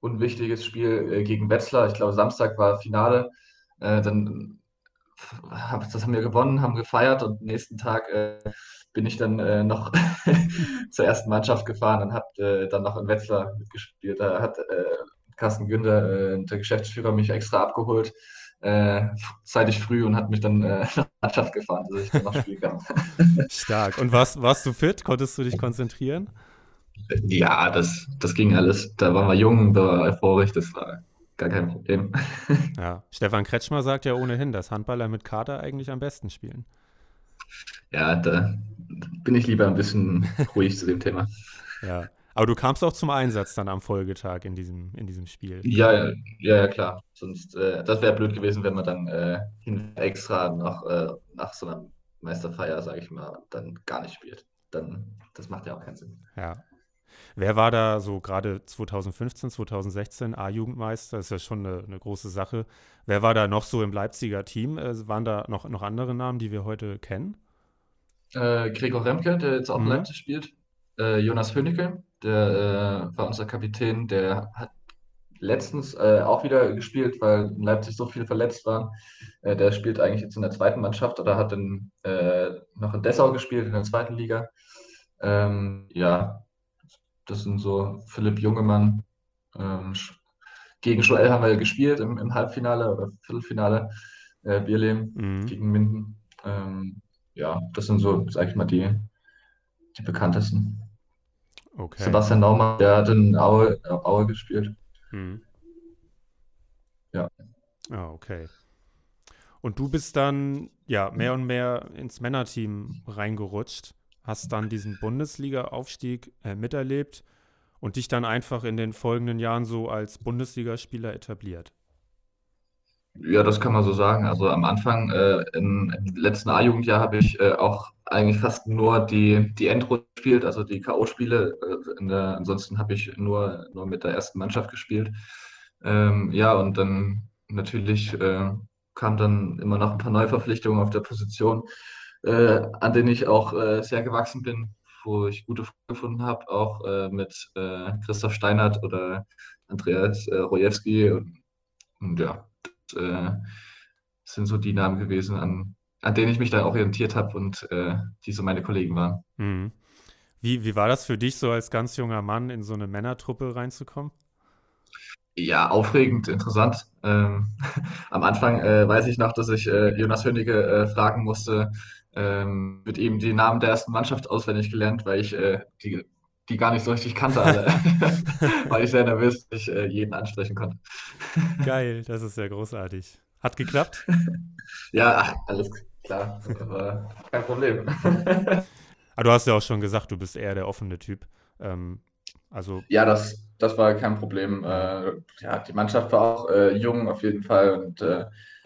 Speaker 3: unwichtiges Spiel äh, gegen Wetzlar. Ich glaube, Samstag war Finale. Äh, dann hab, das haben wir gewonnen, haben gefeiert und nächsten Tag äh, bin ich dann äh, noch zur ersten Mannschaft gefahren und habe äh, dann noch in Wetzlar mitgespielt. Da hat äh, Carsten Günther, der Geschäftsführer, mich extra abgeholt, zeitig früh und hat mich dann nach Mannschaft gefahren, dass ich dann noch spielen kann.
Speaker 2: Stark. Und warst, warst du fit? Konntest du dich konzentrieren?
Speaker 3: Ja, das, das ging alles. Da waren wir jung, da war euphorisch, das war gar kein Problem.
Speaker 2: Ja, Stefan Kretschmer sagt ja ohnehin, dass Handballer mit Kader eigentlich am besten spielen.
Speaker 3: Ja, da bin ich lieber ein bisschen ruhig zu dem Thema.
Speaker 2: Ja, aber du kamst auch zum Einsatz dann am Folgetag in diesem, in diesem Spiel.
Speaker 3: Ja, ja, ja, klar. Sonst, äh, das wäre blöd gewesen, wenn man dann äh, extra noch äh, nach so einer Meisterfeier, sage ich mal, dann gar nicht spielt. Dann, das macht ja auch keinen Sinn.
Speaker 2: Ja, Wer war da so gerade 2015, 2016 A-Jugendmeister? Das ist ja schon eine, eine, große Sache. Wer war da noch so im Leipziger Team? Äh, waren da noch, noch andere Namen, die wir heute kennen?
Speaker 3: Äh, Gregor Remke, der jetzt auch mhm. in Leipzig spielt. Äh, Jonas Hönicke, der äh, war unser Kapitän. Der hat letztens äh, auch wieder gespielt, weil in Leipzig so viele verletzt waren. Äh, der spielt eigentlich jetzt in der zweiten Mannschaft oder hat in, noch in Dessau gespielt, in der zweiten Liga. Ähm, ja, das sind so Philipp Jungemann. Ähm, gegen Joel haben wir gespielt im, im Halbfinale oder Viertelfinale. Äh, Bierlehm mhm. gegen Minden. Ähm, ja, das sind so, sag ich mal, die, die bekanntesten. Okay. Sebastian Naumann, der hat in Aue, Aue gespielt. Mhm.
Speaker 2: Ja. Ah, okay. Und du bist dann ja mehr und mehr ins Männerteam reingerutscht hast dann diesen Bundesliga-Aufstieg äh, miterlebt und dich dann einfach in den folgenden Jahren so als Bundesligaspieler etabliert.
Speaker 3: Ja, das kann man so sagen. Also am Anfang, äh, im, im, letzten A-Jugendjahr, habe ich äh, auch eigentlich fast nur die, die Endrunde gespielt, also die K.O.-Spiele. Äh, ansonsten habe ich nur, nur mit der ersten Mannschaft gespielt. Ähm, ja, und dann natürlich äh, kamen dann immer noch ein paar Neuverpflichtungen auf der Position äh, an denen ich auch äh, sehr gewachsen bin, wo ich gute Freunde gefunden habe, auch äh, mit äh, Christoph Steinert oder Andreas äh, Rojewski. Und, und ja, das äh, sind so die Namen gewesen, an, an denen ich mich dann orientiert habe und die so meine Kollegen waren. Mhm.
Speaker 2: Wie, wie war das für dich, so als ganz junger Mann in so eine Männertruppe reinzukommen?
Speaker 3: Ja, aufregend, interessant. Ähm, am Anfang äh, weiß ich noch, dass ich äh, Jonas Hönige äh, fragen musste, ähm, mit ihm die Namen der ersten Mannschaft auswendig gelernt, weil ich äh, die, die gar nicht so richtig kannte alle. weil ich sehr nervös, ich äh, jeden ansprechen konnte.
Speaker 2: Geil, das ist ja großartig. Hat geklappt?
Speaker 3: ja, alles klar. Aber kein Problem.
Speaker 2: Aber du hast ja auch schon gesagt, du bist eher der offene Typ. Ähm, also
Speaker 3: ja, das, das war kein Problem. Äh, ja, die Mannschaft war auch äh, jung auf jeden Fall und äh,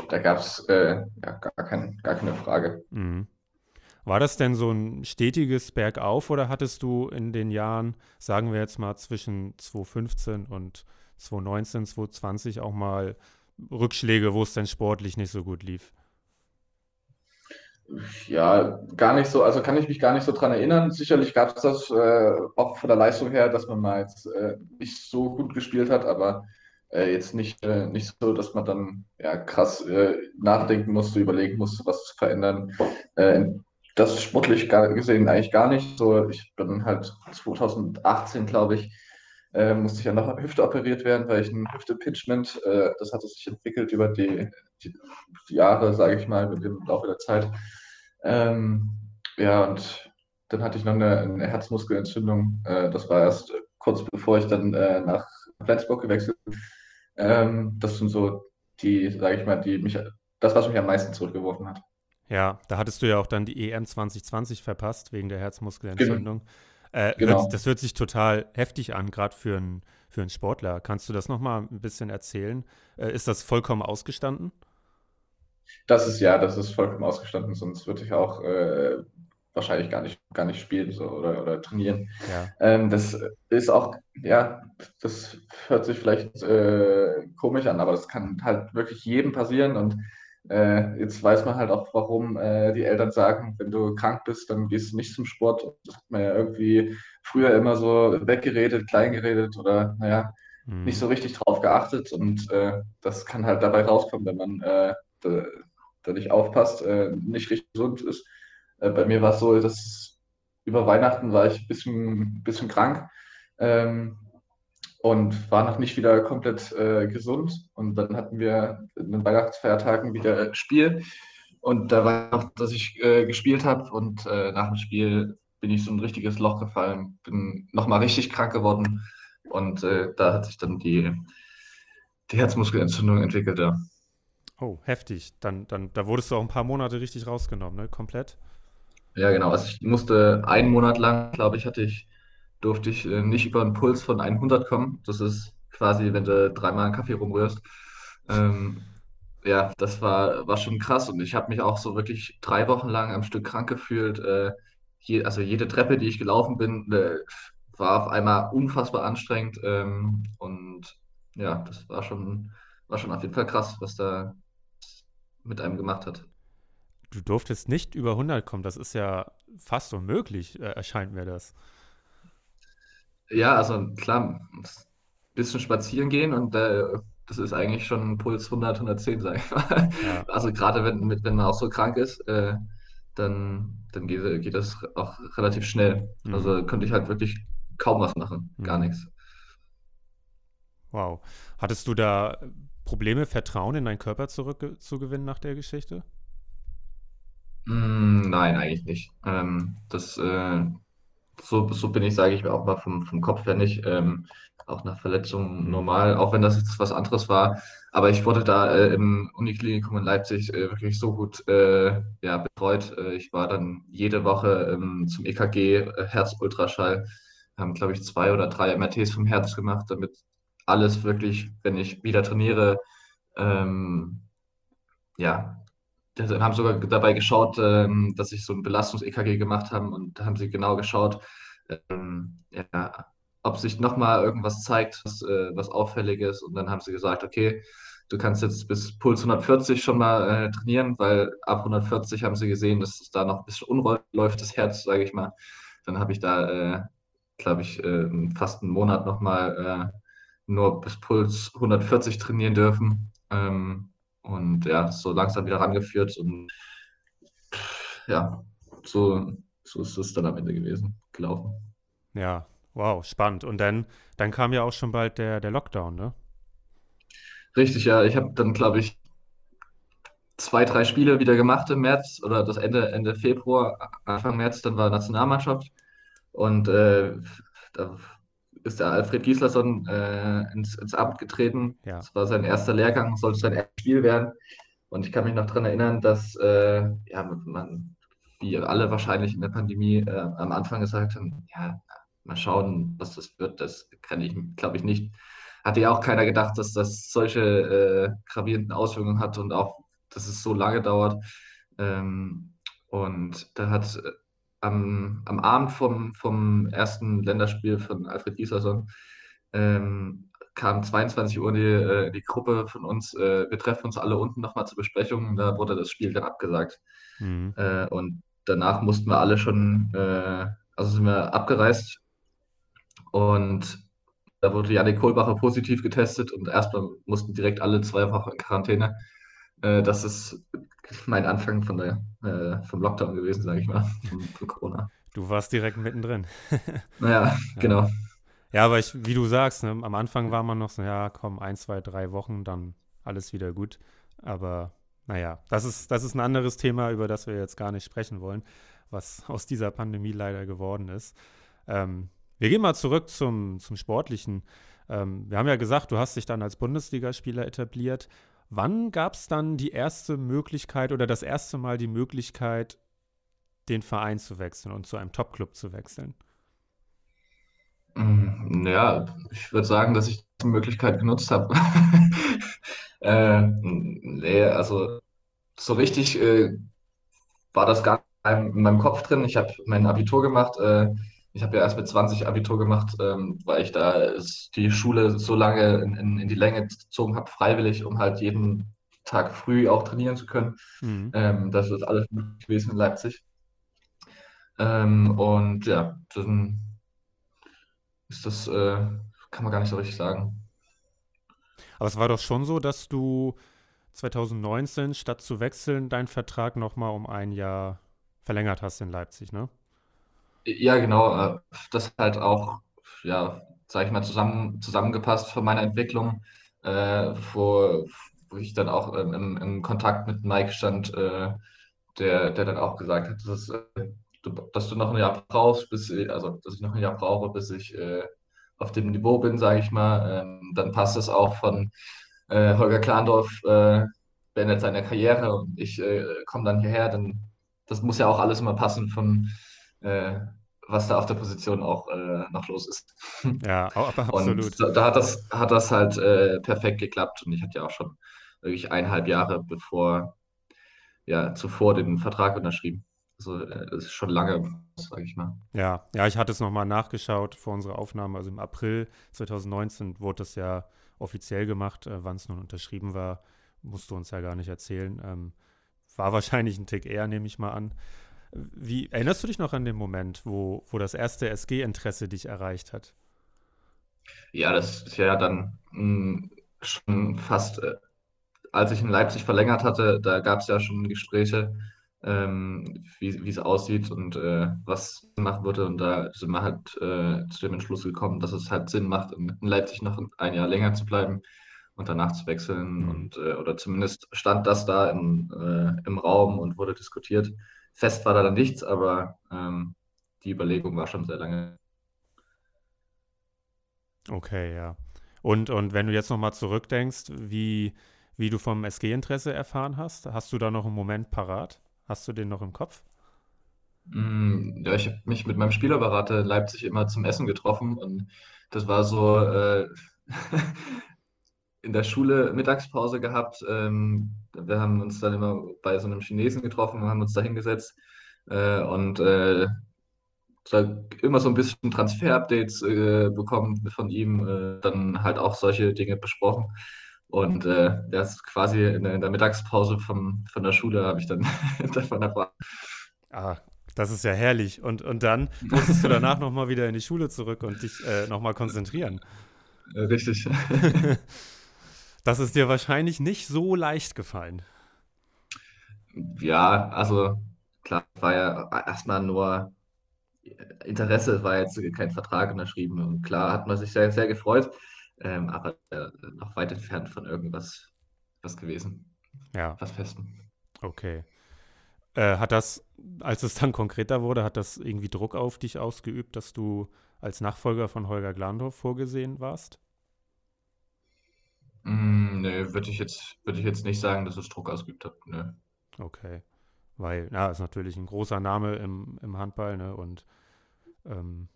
Speaker 3: da gab es äh, ja, gar, kein, gar keine Frage. Mhm.
Speaker 2: War das denn so ein stetiges Bergauf oder hattest du in den Jahren, sagen wir jetzt mal zwischen 2015 und 2019, 2020 auch mal Rückschläge, wo es denn sportlich nicht so gut lief?
Speaker 3: Ja, gar nicht so, also kann ich mich gar nicht so dran erinnern. Sicherlich gab es das äh, auch von der Leistung her, dass man mal jetzt äh, nicht so gut gespielt hat, aber äh, jetzt nicht, äh, nicht so, dass man dann ja, krass äh, nachdenken musste, überlegen musste, was zu verändern. Das sportlich gesehen eigentlich gar nicht. So, ich bin halt 2018, glaube ich, äh, musste ich ja noch Hüfte operiert werden, weil ich ein Hüfte-Pitchment, äh, das hatte sich entwickelt über die, die, die Jahre, sage ich mal, mit dem Laufe der Zeit. Ähm, ja, und dann hatte ich noch eine, eine Herzmuskelentzündung. Äh, das war erst kurz bevor ich dann äh, nach Flensburg gewechselt bin. Ähm, das sind so die, sage ich mal, die mich, das, was mich am meisten zurückgeworfen hat.
Speaker 2: Ja, da hattest du ja auch dann die EM 2020 verpasst wegen der Herzmuskelentzündung. Genau. Äh, genau. Hört, das hört sich total heftig an, gerade für, ein, für einen Sportler. Kannst du das nochmal ein bisschen erzählen? Äh, ist das vollkommen ausgestanden?
Speaker 3: Das ist ja, das ist vollkommen ausgestanden, sonst würde ich auch äh, wahrscheinlich gar nicht, gar nicht spielen so, oder, oder trainieren. Ja. Ähm, das ist auch, ja, das hört sich vielleicht äh, komisch an, aber das kann halt wirklich jedem passieren und äh, jetzt weiß man halt auch, warum äh, die Eltern sagen, wenn du krank bist, dann gehst du nicht zum Sport. Das hat man ja irgendwie früher immer so weggeredet, kleingeredet oder naja, mhm. nicht so richtig drauf geachtet. Und äh, das kann halt dabei rauskommen, wenn man äh, da, da, nicht aufpasst, äh, nicht richtig gesund ist. Äh, bei mir war es so, dass über Weihnachten war ich ein bisschen, bisschen krank. Ähm, und war noch nicht wieder komplett äh, gesund. Und dann hatten wir in den Weihnachtsfeiertagen wieder Spiel. Und da war noch, dass ich äh, gespielt habe und äh, nach dem Spiel bin ich so ein richtiges Loch gefallen, bin nochmal richtig krank geworden und äh, da hat sich dann die, die Herzmuskelentzündung entwickelt. Ja.
Speaker 2: Oh, heftig. Dann, dann, da wurdest du auch ein paar Monate richtig rausgenommen, ne? Komplett?
Speaker 3: Ja, genau. Also ich musste einen Monat lang, glaube ich, hatte ich durfte ich äh, nicht über einen Puls von 100 kommen. Das ist quasi, wenn du dreimal einen Kaffee rumrührst. Ähm, ja, das war, war schon krass und ich habe mich auch so wirklich drei Wochen lang am Stück krank gefühlt. Äh, je, also jede Treppe, die ich gelaufen bin, äh, war auf einmal unfassbar anstrengend ähm, und ja, das war schon, war schon auf jeden Fall krass, was da mit einem gemacht hat.
Speaker 2: Du durftest nicht über 100 kommen, das ist ja fast unmöglich, äh, erscheint mir das.
Speaker 3: Ja, also klar, ein bisschen spazieren gehen und äh, das ist eigentlich schon Puls 100, 110, sag ich mal. Ja. Also gerade wenn, wenn man auch so krank ist, äh, dann, dann geht, geht das auch relativ schnell. Mhm. Also könnte ich halt wirklich kaum was machen, gar mhm. nichts.
Speaker 2: Wow. Hattest du da Probleme, Vertrauen in deinen Körper zurückzugewinnen nach der Geschichte?
Speaker 3: Mm, nein, eigentlich nicht. Ähm, das, äh, so, so bin ich, sage ich mir auch mal vom, vom Kopf her nicht. Ähm, auch nach Verletzungen normal, auch wenn das jetzt was anderes war. Aber ich wurde da äh, im Uniklinikum in Leipzig äh, wirklich so gut äh, ja, betreut. Äh, ich war dann jede Woche ähm, zum EKG, äh, Herzultraschall, haben, glaube ich, zwei oder drei MRTs vom Herz gemacht, damit alles wirklich, wenn ich wieder trainiere, ähm, ja, haben sogar dabei geschaut, ähm, dass ich so ein Belastungs-EKG gemacht habe und da haben sie genau geschaut, ähm, ja, ob sich nochmal irgendwas zeigt, was, äh, was auffällig ist. Und dann haben sie gesagt, okay, du kannst jetzt bis Puls 140 schon mal äh, trainieren, weil ab 140 haben sie gesehen, dass es da noch ein bisschen unruhig läuft, das Herz, sage ich mal. Dann habe ich da, äh, glaube ich, äh, fast einen Monat nochmal äh, nur bis Puls 140 trainieren dürfen. Ähm, und ja, so langsam wieder rangeführt und ja, so, so ist es dann am Ende gewesen, gelaufen.
Speaker 2: Ja, wow, spannend. Und dann, dann kam ja auch schon bald der, der Lockdown, ne?
Speaker 3: Richtig, ja. Ich habe dann, glaube ich, zwei, drei Spiele wieder gemacht im März oder das Ende, Ende Februar, Anfang März, dann war Nationalmannschaft. Und äh, da ist der Alfred Gislason äh, ins, ins Amt getreten. Ja. Das war sein erster Lehrgang, sollte sein erstes Spiel werden. Und ich kann mich noch daran erinnern, dass äh, ja, man, wie alle wahrscheinlich in der Pandemie, äh, am Anfang gesagt haben, ja, mal schauen, was das wird. Das kann ich, glaube ich, nicht. Hatte ja auch keiner gedacht, dass das solche äh, gravierenden Auswirkungen hat und auch, dass es so lange dauert. Ähm, und da hat am, am Abend vom, vom ersten Länderspiel von Alfred Gislason ähm, kam 22 Uhr die, äh, die Gruppe von uns, äh, wir treffen uns alle unten nochmal zur Besprechung, da wurde das Spiel dann abgesagt. Mhm. Äh, und danach mussten wir alle schon, äh, also sind wir abgereist und da wurde Janik Kohlbacher positiv getestet und erstmal mussten direkt alle zwei Wochen in Quarantäne. Äh, das ist mein Anfang von der, äh, vom Lockdown gewesen, sage ich mal, von, von, Corona.
Speaker 2: Du warst direkt mittendrin.
Speaker 3: naja, genau.
Speaker 2: Ja, aber ich, wie du sagst, ne, am Anfang war man noch so, ja, komm, ein, zwei, drei Wochen, dann alles wieder gut. Aber naja, das ist, das ist ein anderes Thema, über das wir jetzt gar nicht sprechen wollen, was aus dieser Pandemie leider geworden ist. Ähm, wir gehen mal zurück zum, zum Sportlichen. Ähm, wir haben ja gesagt, du hast dich dann als Bundesligaspieler etabliert. Wann gab es dann die erste Möglichkeit oder das erste Mal die Möglichkeit, den Verein zu wechseln und zu einem Top-Club zu wechseln?
Speaker 3: Ja, ich würde sagen, dass ich die Möglichkeit genutzt habe. äh, nee, also so richtig äh, war das gar nicht in meinem Kopf drin. Ich habe mein Abitur gemacht. Äh, ich habe ja erst mit 20 Abitur gemacht, ähm, weil ich da die Schule so lange in, in, in die Länge gezogen habe, freiwillig, um halt jeden Tag früh auch trainieren zu können. Mhm. Ähm, das ist alles möglich gewesen in Leipzig. Ähm, und ja, dann ist das, äh, kann man gar nicht so richtig sagen.
Speaker 2: Aber es war doch schon so, dass du 2019 statt zu wechseln deinen Vertrag nochmal um ein Jahr verlängert hast in Leipzig, ne?
Speaker 3: Ja, genau. Äh, das halt auch, ja, sag ich mal, zusammen, zusammengepasst von meiner Entwicklung, äh, wo, wo ich dann auch ähm, im, im Kontakt mit Mike stand, äh, der, der dann auch gesagt hat, dass, äh, du, dass du noch ein Jahr brauchst, bis, also dass ich noch ein Jahr brauche, bis ich äh, auf dem Niveau bin, sage ich mal. Ähm, dann passt es auch von äh, Holger Klandorf beendet seine Karriere und ich komme dann hierher, dann das muss ja auch alles immer passen von äh, was da auf der Position auch äh, noch los ist.
Speaker 2: Ja, absolut.
Speaker 3: Und da, hat, das, hat das halt äh, perfekt geklappt und ich hatte ja auch schon wirklich eineinhalb Jahre bevor, ja, zuvor den Vertrag unterschrieben. Also äh, das ist schon lange, sage ich mal.
Speaker 2: Ja, ja, ich hatte es nochmal nachgeschaut vor unserer Aufnahme. Also im April 2019 wurde das ja offiziell gemacht. Äh, Wann es nun unterschrieben war, musst du uns ja gar nicht erzählen. Ähm, war wahrscheinlich ein Tick eher, nehme ich mal an. Wie erinnerst du dich noch an den Moment, wo, wo das erste SG-Interesse dich erreicht hat?
Speaker 3: Ja, das ist ja dann mh, hm, schon fast, äh, als ich in Leipzig verlängert hatte, da gab es ja schon Gespräche, ähm, wie, es aussieht und äh, was machen würde. Und da sind wir halt äh, zu dem Entschluss gekommen, dass es halt Sinn macht, in, in Leipzig noch ein Jahr länger zu bleiben und danach zu wechseln. Mhm. Und, äh, oder zumindest stand das da im, äh, im Raum und wurde diskutiert. Fest war da dann nichts, aber ähm, die Überlegung war schon sehr lange.
Speaker 2: Okay, ja. Und, und wenn du jetzt nochmal zurückdenkst, wie, wie du vom SG-Interesse erfahren hast, hast du da noch einen Moment parat? Hast du den noch im Kopf?
Speaker 3: Mm, ja, ich habe mich mit meinem Spielerberater in Leipzig immer zum Essen getroffen und das war so äh, in der Schule Mittagspause gehabt. Ähm, wir haben uns dann immer bei so einem Chinesen getroffen und haben uns da hingesetzt äh, und äh, immer so ein bisschen Transfer-Updates äh, bekommen von ihm, äh, dann halt auch solche Dinge besprochen. Und äh, das quasi in der, in der Mittagspause vom, von der Schule habe ich dann davon erfahren.
Speaker 2: Ah, das ist ja herrlich. Und, und dann musstest du danach nochmal wieder in die Schule zurück und dich äh, nochmal konzentrieren.
Speaker 3: Richtig.
Speaker 2: das ist dir wahrscheinlich nicht so leicht gefallen.
Speaker 3: Ja, also klar, war ja erstmal nur Interesse, war jetzt kein Vertrag unterschrieben. Und klar hat man sich sehr, sehr gefreut, ähm, aber äh, noch weit entfernt von irgendwas was gewesen.
Speaker 2: Ja.
Speaker 3: Was Festen.
Speaker 2: Okay. Äh, hat das, als es dann konkreter wurde, hat das irgendwie Druck auf dich ausgeübt, dass du als Nachfolger von Holger Glandorf vorgesehen warst?
Speaker 3: Mm, nee, würde ich jetzt, würde ich jetzt nicht sagen, dass es Druck ausgeübt hat. Nee.
Speaker 2: Okay. Weil, ja, ist natürlich ein großer Name im, im Handball, ne? Und ähm,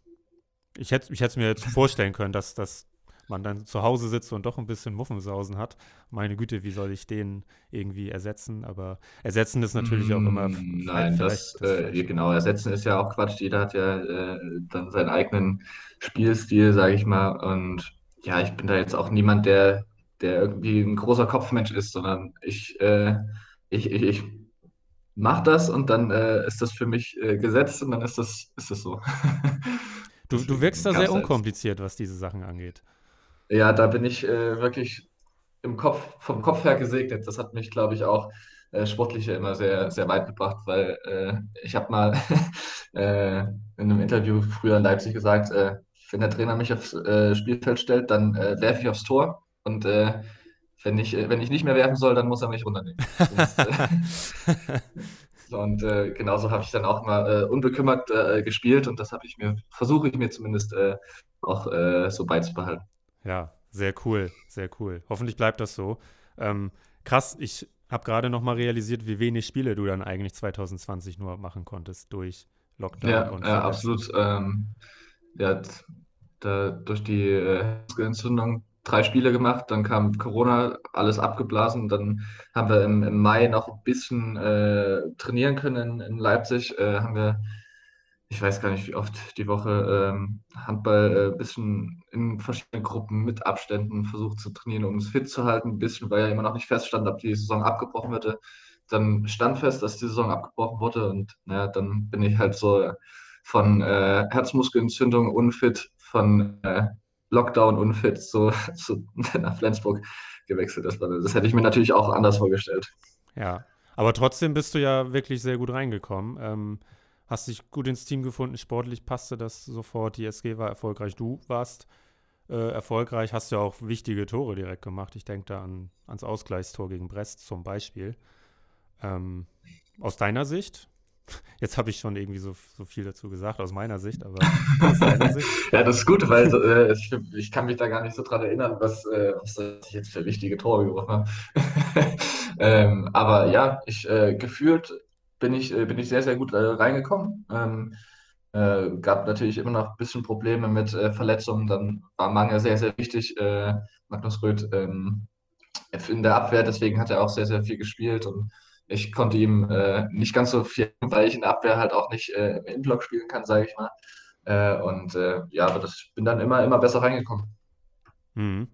Speaker 2: ich hätte ich es mir jetzt vorstellen können, dass, dass man dann zu Hause sitzt und doch ein bisschen Muffensausen hat. Meine Güte, wie soll ich den irgendwie ersetzen? Aber ersetzen ist natürlich auch immer.
Speaker 3: Mm, nein, das, das äh, genau, ersetzen ist ja auch Quatsch. Jeder hat ja äh, dann seinen eigenen Spielstil, sage ich mal. Und ja, ich bin da jetzt auch niemand, der, der irgendwie ein großer Kopfmensch ist, sondern ich, äh, ich, ich, ich mache das und dann äh, ist das für mich äh, gesetzt und dann ist das, ist das so.
Speaker 2: du, du wirkst da sehr unkompliziert, was diese Sachen angeht.
Speaker 3: Ja, da bin ich äh, wirklich im Kopf, vom Kopf her gesegnet. Das hat mich, glaube ich, auch äh, sportlich immer sehr, sehr weit gebracht, weil äh, ich habe mal äh, in einem Interview früher in Leipzig gesagt, äh, wenn der Trainer mich aufs äh, Spielfeld stellt, dann werfe ich aufs Tor und äh, wenn ich, wenn ich nicht mehr werfen soll, dann muss er mich runternehmen. Das, äh, und äh, genauso habe ich dann auch mal äh, unbekümmert äh, gespielt und das habe ich mir, versuche ich mir zumindest auch so beizubehalten.
Speaker 2: Ja, sehr cool, sehr cool. Hoffentlich bleibt das so. Ähm, krass, ich habe gerade noch mal realisiert, wie wenig Spiele du dann eigentlich 2020 nur machen konntest durch Lockdown
Speaker 3: ja,
Speaker 2: und
Speaker 3: Ja, absolut. Ähm, ja, da, durch die äh, Entzündung drei Spiele gemacht, dann kam Corona, alles abgeblasen. Dann haben wir im, im Mai noch ein bisschen äh, trainieren können in, in Leipzig. Äh, haben wir ich weiß gar nicht, wie oft die Woche ähm, Handball ein äh, bisschen in verschiedenen Gruppen mit Abständen versucht zu trainieren, um es fit zu halten. Ein bisschen, weil ja immer noch nicht feststand, ob die Saison abgebrochen würde. Dann stand fest, dass die Saison abgebrochen wurde und naja, dann bin ich halt so von äh, Herzmuskelentzündung unfit, von äh, Lockdown unfit so, so nach Flensburg gewechselt. War, das hätte ich mir natürlich auch anders vorgestellt.
Speaker 2: Ja, aber trotzdem bist du ja wirklich sehr gut reingekommen. Ähm, hast dich gut ins Team gefunden, sportlich passte das sofort, die SG war erfolgreich, du warst äh, erfolgreich, hast ja auch wichtige Tore direkt gemacht. Ich denke da an, ans Ausgleichstor gegen Brest zum Beispiel. Ähm, aus deiner Sicht, Jetzt habe ich schon irgendwie so, so viel dazu gesagt, aus meiner Sicht, aber aus deiner
Speaker 3: Sicht. ja, das ist gut, weil äh, ich, ich, kann mich da gar nicht so dran erinnern, was, äh, was ich jetzt für wichtige Tore geworfen habe. ähm, aber ja, ich äh, gefühlt bin ich, äh, bin ich sehr, sehr gut äh, reingekommen. Ähm, äh, gab natürlich immer noch ein bisschen Probleme mit Verletzungen. Dann war Mange sehr, sehr wichtig. Magnus Röth ähm, in der Abwehr, deswegen hat er auch sehr, sehr viel gespielt. Und ich konnte ihm äh, nicht ganz so viel, weil ich in der Abwehr halt auch nicht äh, im Innenblock spielen kann, sage ich mal. Äh, und äh, ja, aber das bin dann immer, immer besser reingekommen.
Speaker 2: Mhm.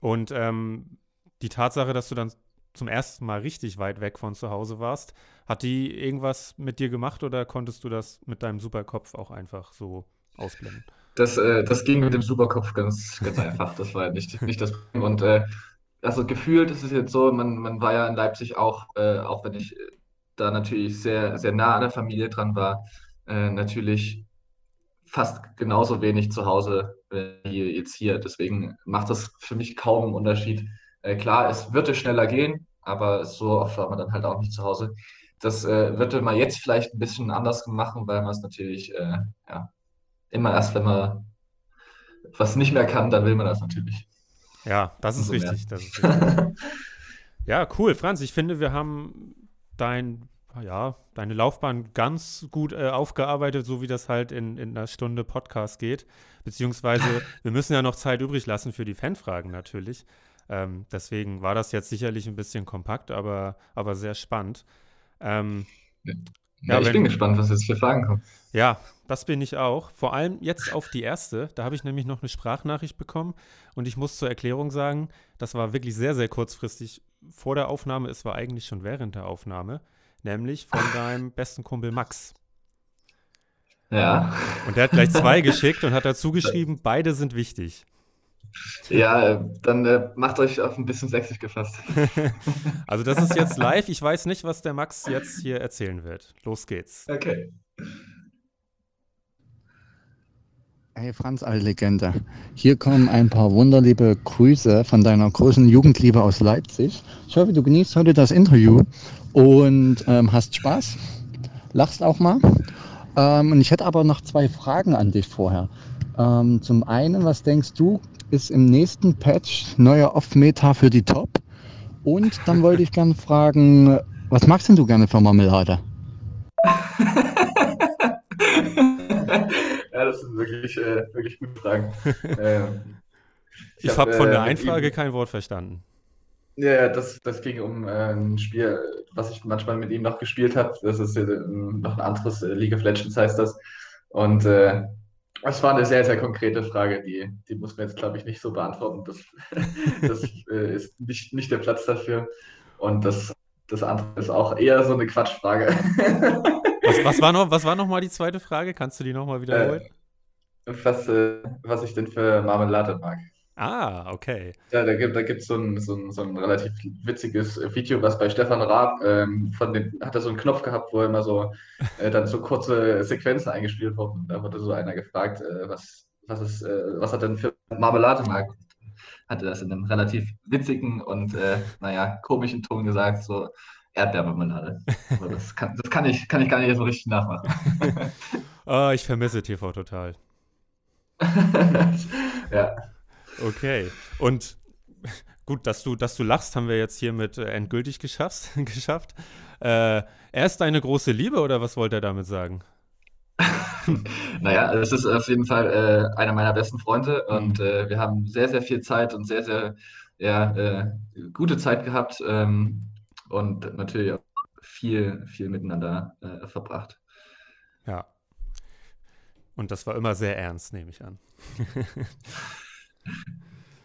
Speaker 2: Und ähm, die Tatsache, dass du dann zum ersten Mal richtig weit weg von zu Hause warst, hat die irgendwas mit dir gemacht oder konntest du das mit deinem Superkopf auch einfach so ausblenden?
Speaker 3: Das, äh, das ging mit dem Superkopf ganz, ganz einfach. Das war nicht, nicht das Problem. Und äh, also gefühlt ist es jetzt so, man, man war ja in Leipzig auch, äh, auch wenn ich da natürlich sehr, sehr nah an der Familie dran war, äh, natürlich fast genauso wenig zu Hause wie jetzt hier. Deswegen macht das für mich kaum einen Unterschied. Äh, klar, es würde schneller gehen, aber so oft war man dann halt auch nicht zu Hause. Das äh, würde man jetzt vielleicht ein bisschen anders machen, weil man es natürlich äh, ja, immer erst, wenn man was nicht mehr kann, dann will man das natürlich.
Speaker 2: Ja, das ist, richtig, das ist richtig. ja, cool, Franz. Ich finde, wir haben dein, ja, deine Laufbahn ganz gut äh, aufgearbeitet, so wie das halt in, in einer Stunde Podcast geht. Beziehungsweise, wir müssen ja noch Zeit übrig lassen für die Fanfragen natürlich. Ähm, deswegen war das jetzt sicherlich ein bisschen kompakt, aber, aber sehr spannend. Ähm,
Speaker 3: ja, ja, ich wenn, bin gespannt, was jetzt für Fragen kommen.
Speaker 2: Ja, das bin ich auch. Vor allem jetzt auf die erste. Da habe ich nämlich noch eine Sprachnachricht bekommen und ich muss zur Erklärung sagen, das war wirklich sehr, sehr kurzfristig vor der Aufnahme. Es war eigentlich schon während der Aufnahme, nämlich von deinem besten Kumpel Max.
Speaker 3: Ja.
Speaker 2: Und der hat gleich zwei geschickt und hat dazu geschrieben, beide sind wichtig.
Speaker 3: Ja, dann äh, macht euch auf ein bisschen sächsisch gefasst.
Speaker 2: also das ist jetzt live. Ich weiß nicht, was der Max jetzt hier erzählen wird. Los geht's.
Speaker 3: Okay.
Speaker 5: Hey Franz, alte Legende. Hier kommen ein paar wunderliebe Grüße von deiner großen Jugendliebe aus Leipzig. Ich hoffe, du genießt heute das Interview und ähm, hast Spaß. Lachst auch mal. Ähm, und ich hätte aber noch zwei Fragen an dich vorher. Ähm, zum einen, was denkst du, ist im nächsten Patch neuer Off-Meta für die Top? Und dann wollte ich gerne fragen, was magst denn du gerne für Marmelade?
Speaker 3: ja, das sind wirklich, äh, wirklich gute Fragen. ähm,
Speaker 2: ich, ich habe hab von der äh, Einfrage kein Wort verstanden.
Speaker 3: Ja, das, das ging um äh, ein Spiel, was ich manchmal mit ihm noch gespielt habe. Das ist äh, noch ein anderes äh, League of Legends heißt das. Und äh, es war eine sehr, sehr konkrete Frage, die, die muss man jetzt, glaube ich, nicht so beantworten. Das, das äh, ist nicht, nicht der Platz dafür. Und das, das andere ist auch eher so eine Quatschfrage.
Speaker 2: Was, was, war, noch, was war noch mal die zweite Frage? Kannst du die noch mal wiederholen?
Speaker 3: Äh, was, äh, was ich denn für Marmelade mag.
Speaker 2: Ah, okay.
Speaker 3: Ja, da gibt es da so ein, so, ein, so ein relativ witziges Video, was bei Stefan Raab, ähm, von den, hat er so einen Knopf gehabt, wo immer so äh, dann so kurze Sequenzen eingespielt wurden. Da wurde so einer gefragt, äh, was, was, ist, äh, was er denn für Marmelade mag. Hatte das in einem relativ witzigen und, äh, naja, komischen Ton gesagt, so Erdbeermarmelade. Also das kann, das kann, ich, kann ich gar nicht so richtig nachmachen.
Speaker 2: oh, ich vermisse TV total.
Speaker 3: ja.
Speaker 2: Okay. Und gut, dass du, dass du lachst, haben wir jetzt hiermit äh, endgültig geschafft. geschafft. Äh, er ist deine große Liebe oder was wollte er damit sagen?
Speaker 3: naja, es ist auf jeden Fall äh, einer meiner besten Freunde und mhm. äh, wir haben sehr, sehr viel Zeit und sehr, sehr ja, äh, gute Zeit gehabt ähm, und natürlich auch viel, viel miteinander äh, verbracht.
Speaker 2: Ja. Und das war immer sehr ernst, nehme ich an.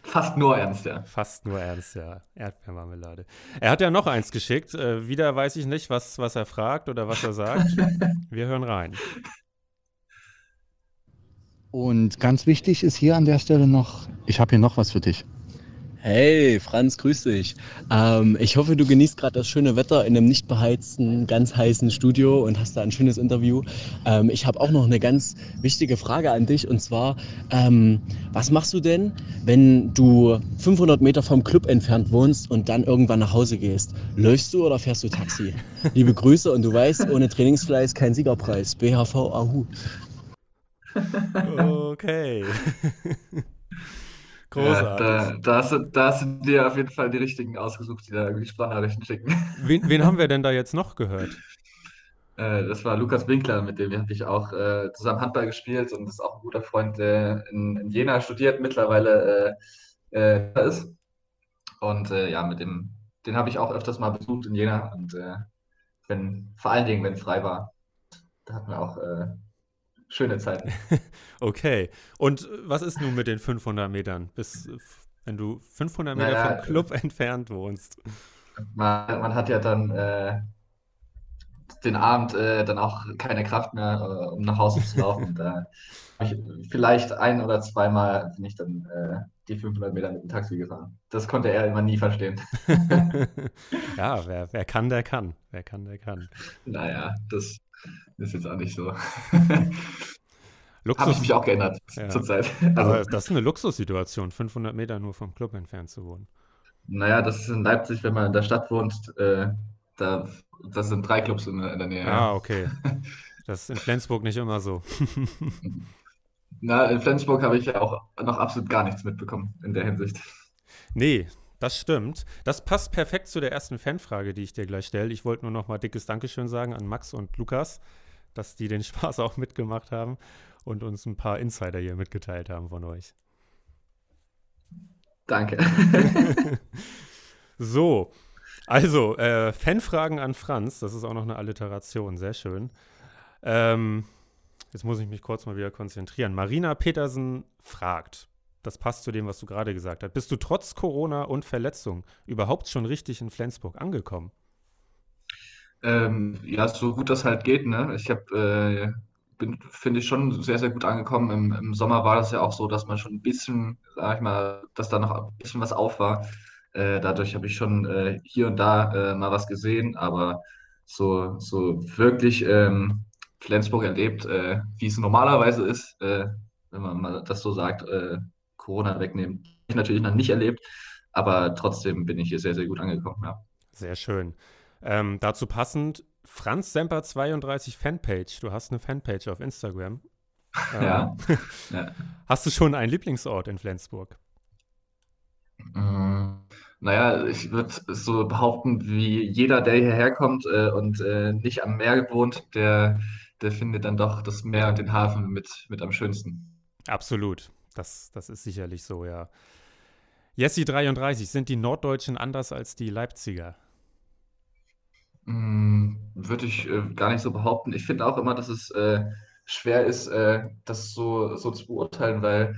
Speaker 3: Fast nur ernst, ja.
Speaker 2: Fast nur ernst, ja. Erdbeermarmelade. Er hat ja noch eins geschickt. Äh, wieder weiß ich nicht, was, was er fragt oder was er sagt. Wir hören rein.
Speaker 5: Und ganz wichtig ist hier an der Stelle noch, ich habe hier noch was für dich.
Speaker 6: Hey, Franz, grüß dich. Ähm, ich hoffe, du genießt gerade das schöne Wetter in einem nicht beheizten, ganz heißen Studio und hast da ein schönes Interview. Ähm, ich habe auch noch eine ganz wichtige Frage an dich und zwar, ähm, was machst du denn, wenn du 500 Meter vom Club entfernt wohnst und dann irgendwann nach Hause gehst? Läufst du oder fährst du Taxi? Liebe Grüße und du weißt, ohne Trainingsfleiß kein Siegerpreis. BHV Ahu.
Speaker 2: Okay.
Speaker 3: Großartig. Ja, da, da, hast du, da hast du dir auf jeden Fall die richtigen ausgesucht, die da irgendwie Sprachnachrichten schicken.
Speaker 2: Wen, wen haben wir denn da jetzt noch gehört?
Speaker 3: Äh, das war Lukas Winkler, mit dem habe ich auch äh, zusammen Handball gespielt und ist auch ein guter Freund, der in, in Jena studiert, mittlerweile äh, äh ist. Und äh, ja, mit dem den habe ich auch öfters mal besucht in Jena und wenn, vor allen Dingen, wenn es frei war, da hatten wir auch schöne Zeiten.
Speaker 2: okay. Und was ist nun mit den 500 Metern? Bis, wenn du 500 Meter naja, vom Club entfernt wohnst.
Speaker 3: Man, man hat ja dann äh, den Abend äh, dann auch keine Kraft mehr, äh, um nach Hause zu laufen. Und, äh, ich, vielleicht ein oder zweimal bin ich dann äh, die 500 Meter mit dem Taxi gefahren. Das konnte er immer nie verstehen.
Speaker 2: ja, wer, wer kann, der kann. Wer kann, der kann.
Speaker 3: Naja, das ist jetzt auch nicht so. Habe ich mich auch geändert ja. zurzeit.
Speaker 2: Also, Aber das ist eine Luxussituation, 500 Meter nur vom Club entfernt zu wohnen.
Speaker 3: Naja, das ist in Leipzig, wenn man in der Stadt wohnt, äh, da, das sind drei Clubs in, in der Nähe.
Speaker 2: Ah, okay. Das ist in Flensburg nicht immer so.
Speaker 3: Na, in Flensburg habe ich ja auch noch absolut gar nichts mitbekommen in der Hinsicht.
Speaker 2: Nee, das stimmt. Das passt perfekt zu der ersten Fanfrage, die ich dir gleich stelle. Ich wollte nur noch mal dickes Dankeschön sagen an Max und Lukas, dass die den Spaß auch mitgemacht haben und uns ein paar Insider hier mitgeteilt haben von euch.
Speaker 3: Danke.
Speaker 2: so, also äh, Fanfragen an Franz, das ist auch noch eine Alliteration, sehr schön. Ähm, jetzt muss ich mich kurz mal wieder konzentrieren. Marina Petersen fragt, das passt zu dem, was du gerade gesagt hast. Bist du trotz Corona und Verletzung überhaupt schon richtig in Flensburg angekommen?
Speaker 3: Ähm, ja, so gut das halt geht. Ne? Ich habe, äh, finde ich, schon sehr, sehr gut angekommen. Im, Im, Sommer war das ja auch so, dass man schon ein bisschen, sag ich mal, dass da noch ein bisschen was auf war. Äh, dadurch habe ich schon äh, hier und da äh, mal was gesehen, aber so, so wirklich ähm, Flensburg erlebt, äh, wie es normalerweise ist, äh, wenn man mal das so sagt, Corona wegnehmen. Ich natürlich noch nicht erlebt, aber trotzdem bin ich hier sehr, sehr gut angekommen. Ja.
Speaker 2: Sehr schön. Ähm, dazu passend, Franz Semper 32 Fanpage. Du hast eine Fanpage auf Instagram.
Speaker 3: Ähm, ja. ja.
Speaker 2: Hast du schon einen Lieblingsort in Flensburg?
Speaker 3: Mm, naja, ich würde so behaupten, wie jeder, der hierher kommt äh, und äh, nicht am Meer wohnt, der, der findet dann doch das Meer und den Hafen mit, mit am schönsten.
Speaker 2: Absolut. Das, das ist sicherlich so, ja. Jessi 33, sind die Norddeutschen anders als die Leipziger?
Speaker 3: Mm, würde ich äh, gar nicht so behaupten. Ich finde auch immer, dass es äh, schwer ist, äh, das so, so zu beurteilen, weil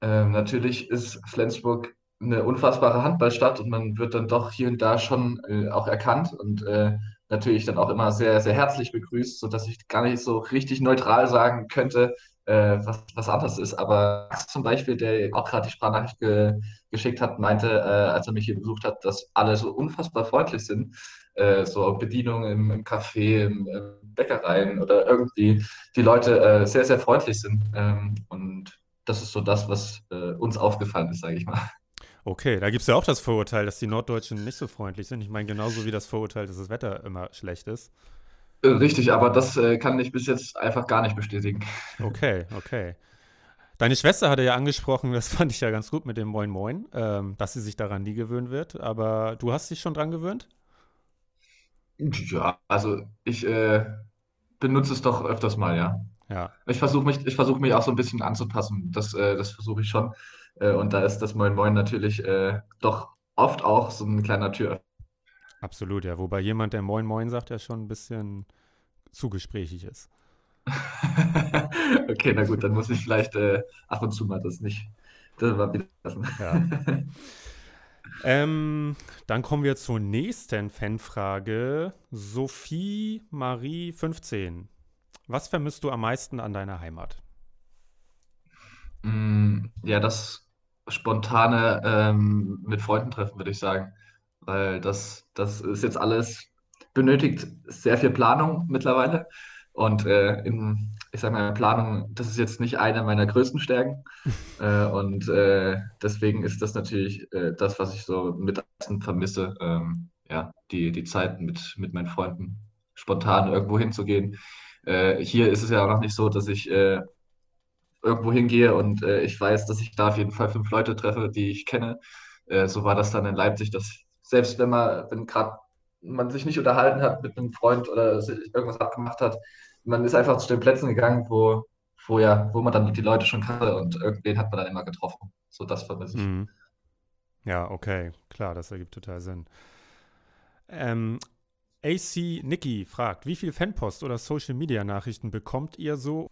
Speaker 3: ähm, natürlich ist Flensburg eine unfassbare Handballstadt und man wird dann doch hier und da schon äh, auch erkannt und äh, natürlich dann auch immer sehr, sehr herzlich begrüßt, sodass ich gar nicht so richtig neutral sagen könnte, äh, was, was anderes ist. Aber zum Beispiel, der auch gerade die Sprachnachricht ge geschickt hat, meinte, äh, als er mich hier besucht hat, dass alle so unfassbar freundlich sind. Äh, so Bedienung im, im Café, im, im, Bäckereien oder irgendwie die Leute äh, sehr, sehr freundlich sind. Ähm, und das ist so das, was äh, uns aufgefallen ist, sage ich mal.
Speaker 2: Okay, da gibt es ja auch das Vorurteil, dass die Norddeutschen nicht so freundlich sind. Ich meine, genauso wie das Vorurteil, dass das Wetter immer schlecht ist.
Speaker 3: Äh, richtig, aber das äh, kann ich bis jetzt einfach gar nicht bestätigen.
Speaker 2: Okay, okay. Deine Schwester hatte ja angesprochen, das fand ich ja ganz gut mit dem Moin Moin, ähm, dass sie sich daran nie gewöhnen wird. Aber du hast dich schon dran gewöhnt?
Speaker 3: Ja, also ich äh, benutze es doch öfters mal, ja.
Speaker 2: Ja.
Speaker 3: Ich versuche mich, ich versuche mich auch so ein bisschen anzupassen. Das, äh, das versuche ich schon. Äh, und da ist das Moin Moin natürlich äh, doch oft auch so ein kleiner Tür.
Speaker 2: Absolut, ja. Wobei jemand, der Moin Moin sagt, ja schon ein bisschen zu gesprächig ist.
Speaker 3: okay, na gut, dann muss ich vielleicht äh, ab und zu mal das nicht das mal wieder lassen.
Speaker 2: Ja. ähm, dann kommen wir zur nächsten Fanfrage. Sophie Marie 15. Was vermisst du am meisten an deiner Heimat?
Speaker 3: Mm, ja, das spontane ähm, mit Freunden treffen, würde ich sagen weil das, das ist jetzt alles, benötigt sehr viel Planung mittlerweile. Und äh, in, ich sage mal, Planung, das ist jetzt nicht eine meiner größten Stärken. äh, und äh, deswegen ist das natürlich äh, das, was ich so mit vermisse. Ähm, ja, die, die Zeit mit, mit meinen Freunden spontan irgendwo hinzugehen. Äh, hier ist es ja auch noch nicht so, dass ich äh, irgendwo hingehe und ich weiß, dass ich da auf jeden Fall fünf Leute treffe, die ich kenne. so war das dann in Leipzig, dass selbst wenn man, wenn gerade man sich nicht unterhalten hat mit einem Freund oder irgendwas abgemacht hat, man ist einfach zu den Plätzen gegangen, wo, wo, ja, wo man dann die Leute schon kannte und irgendwen hat man dann immer getroffen. So, das vermisse ich. Mhm.
Speaker 2: Ja, okay, klar, das ergibt total Sinn. Ähm, AC Nicky fragt, wie viel Fanpost oder Social Media Nachrichten bekommt ihr so?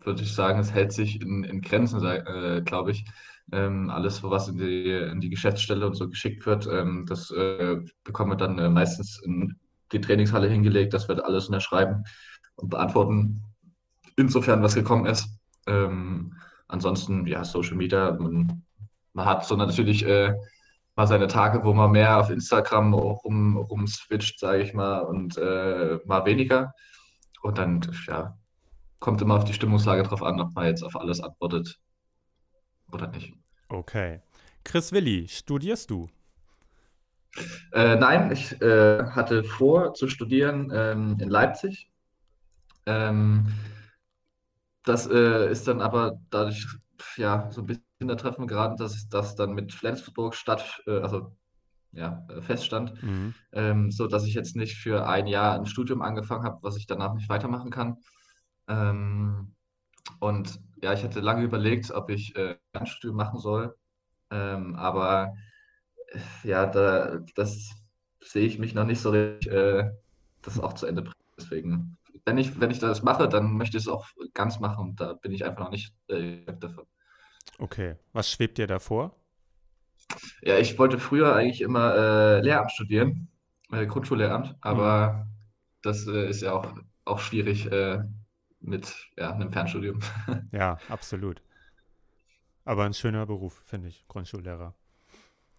Speaker 3: Würde ich sagen, es hält sich in, in Grenzen, äh, glaube ich. Ähm, alles, was in die, in die Geschäftsstelle und so geschickt wird, ähm, das äh, bekommen wir dann äh, meistens in die Trainingshalle hingelegt, dass wir alles unterschreiben und beantworten, insofern was gekommen ist. Ähm, ansonsten, ja, Social Media, man, man hat so natürlich äh, mal seine Tage, wo man mehr auf Instagram rum, rumswitcht, sage ich mal, und äh, mal weniger. Und dann, ja, kommt immer auf die Stimmungslage drauf an, ob man jetzt auf alles antwortet oder nicht.
Speaker 2: Okay. Chris Willi, studierst du?
Speaker 3: Äh, nein, ich äh, hatte vor zu studieren ähm, in Leipzig. Ähm, das äh, ist dann aber dadurch ja so ein bisschen Treffen geraten, dass das dann mit Flensburg statt, äh, also ja, äh, feststand, mhm. ähm, so dass ich jetzt nicht für ein Jahr ein Studium angefangen habe, was ich danach nicht weitermachen kann. Ähm, und ja, ich hatte lange überlegt, ob ich äh, ein Studium machen soll, ähm, aber ja, da, das sehe ich mich noch nicht so richtig, äh, das auch zu Ende bringen. Deswegen, wenn ich, wenn ich das mache, dann möchte ich es auch ganz machen und da bin ich einfach noch nicht äh, davon.
Speaker 2: Okay, was schwebt dir davor?
Speaker 3: Ja, ich wollte früher eigentlich immer äh, Lehramt studieren, äh, Grundschullehramt, aber mhm. das äh, ist ja auch, auch schwierig äh, mit ja, einem Fernstudium.
Speaker 2: Ja, absolut. Aber ein schöner Beruf, finde ich, Grundschullehrer.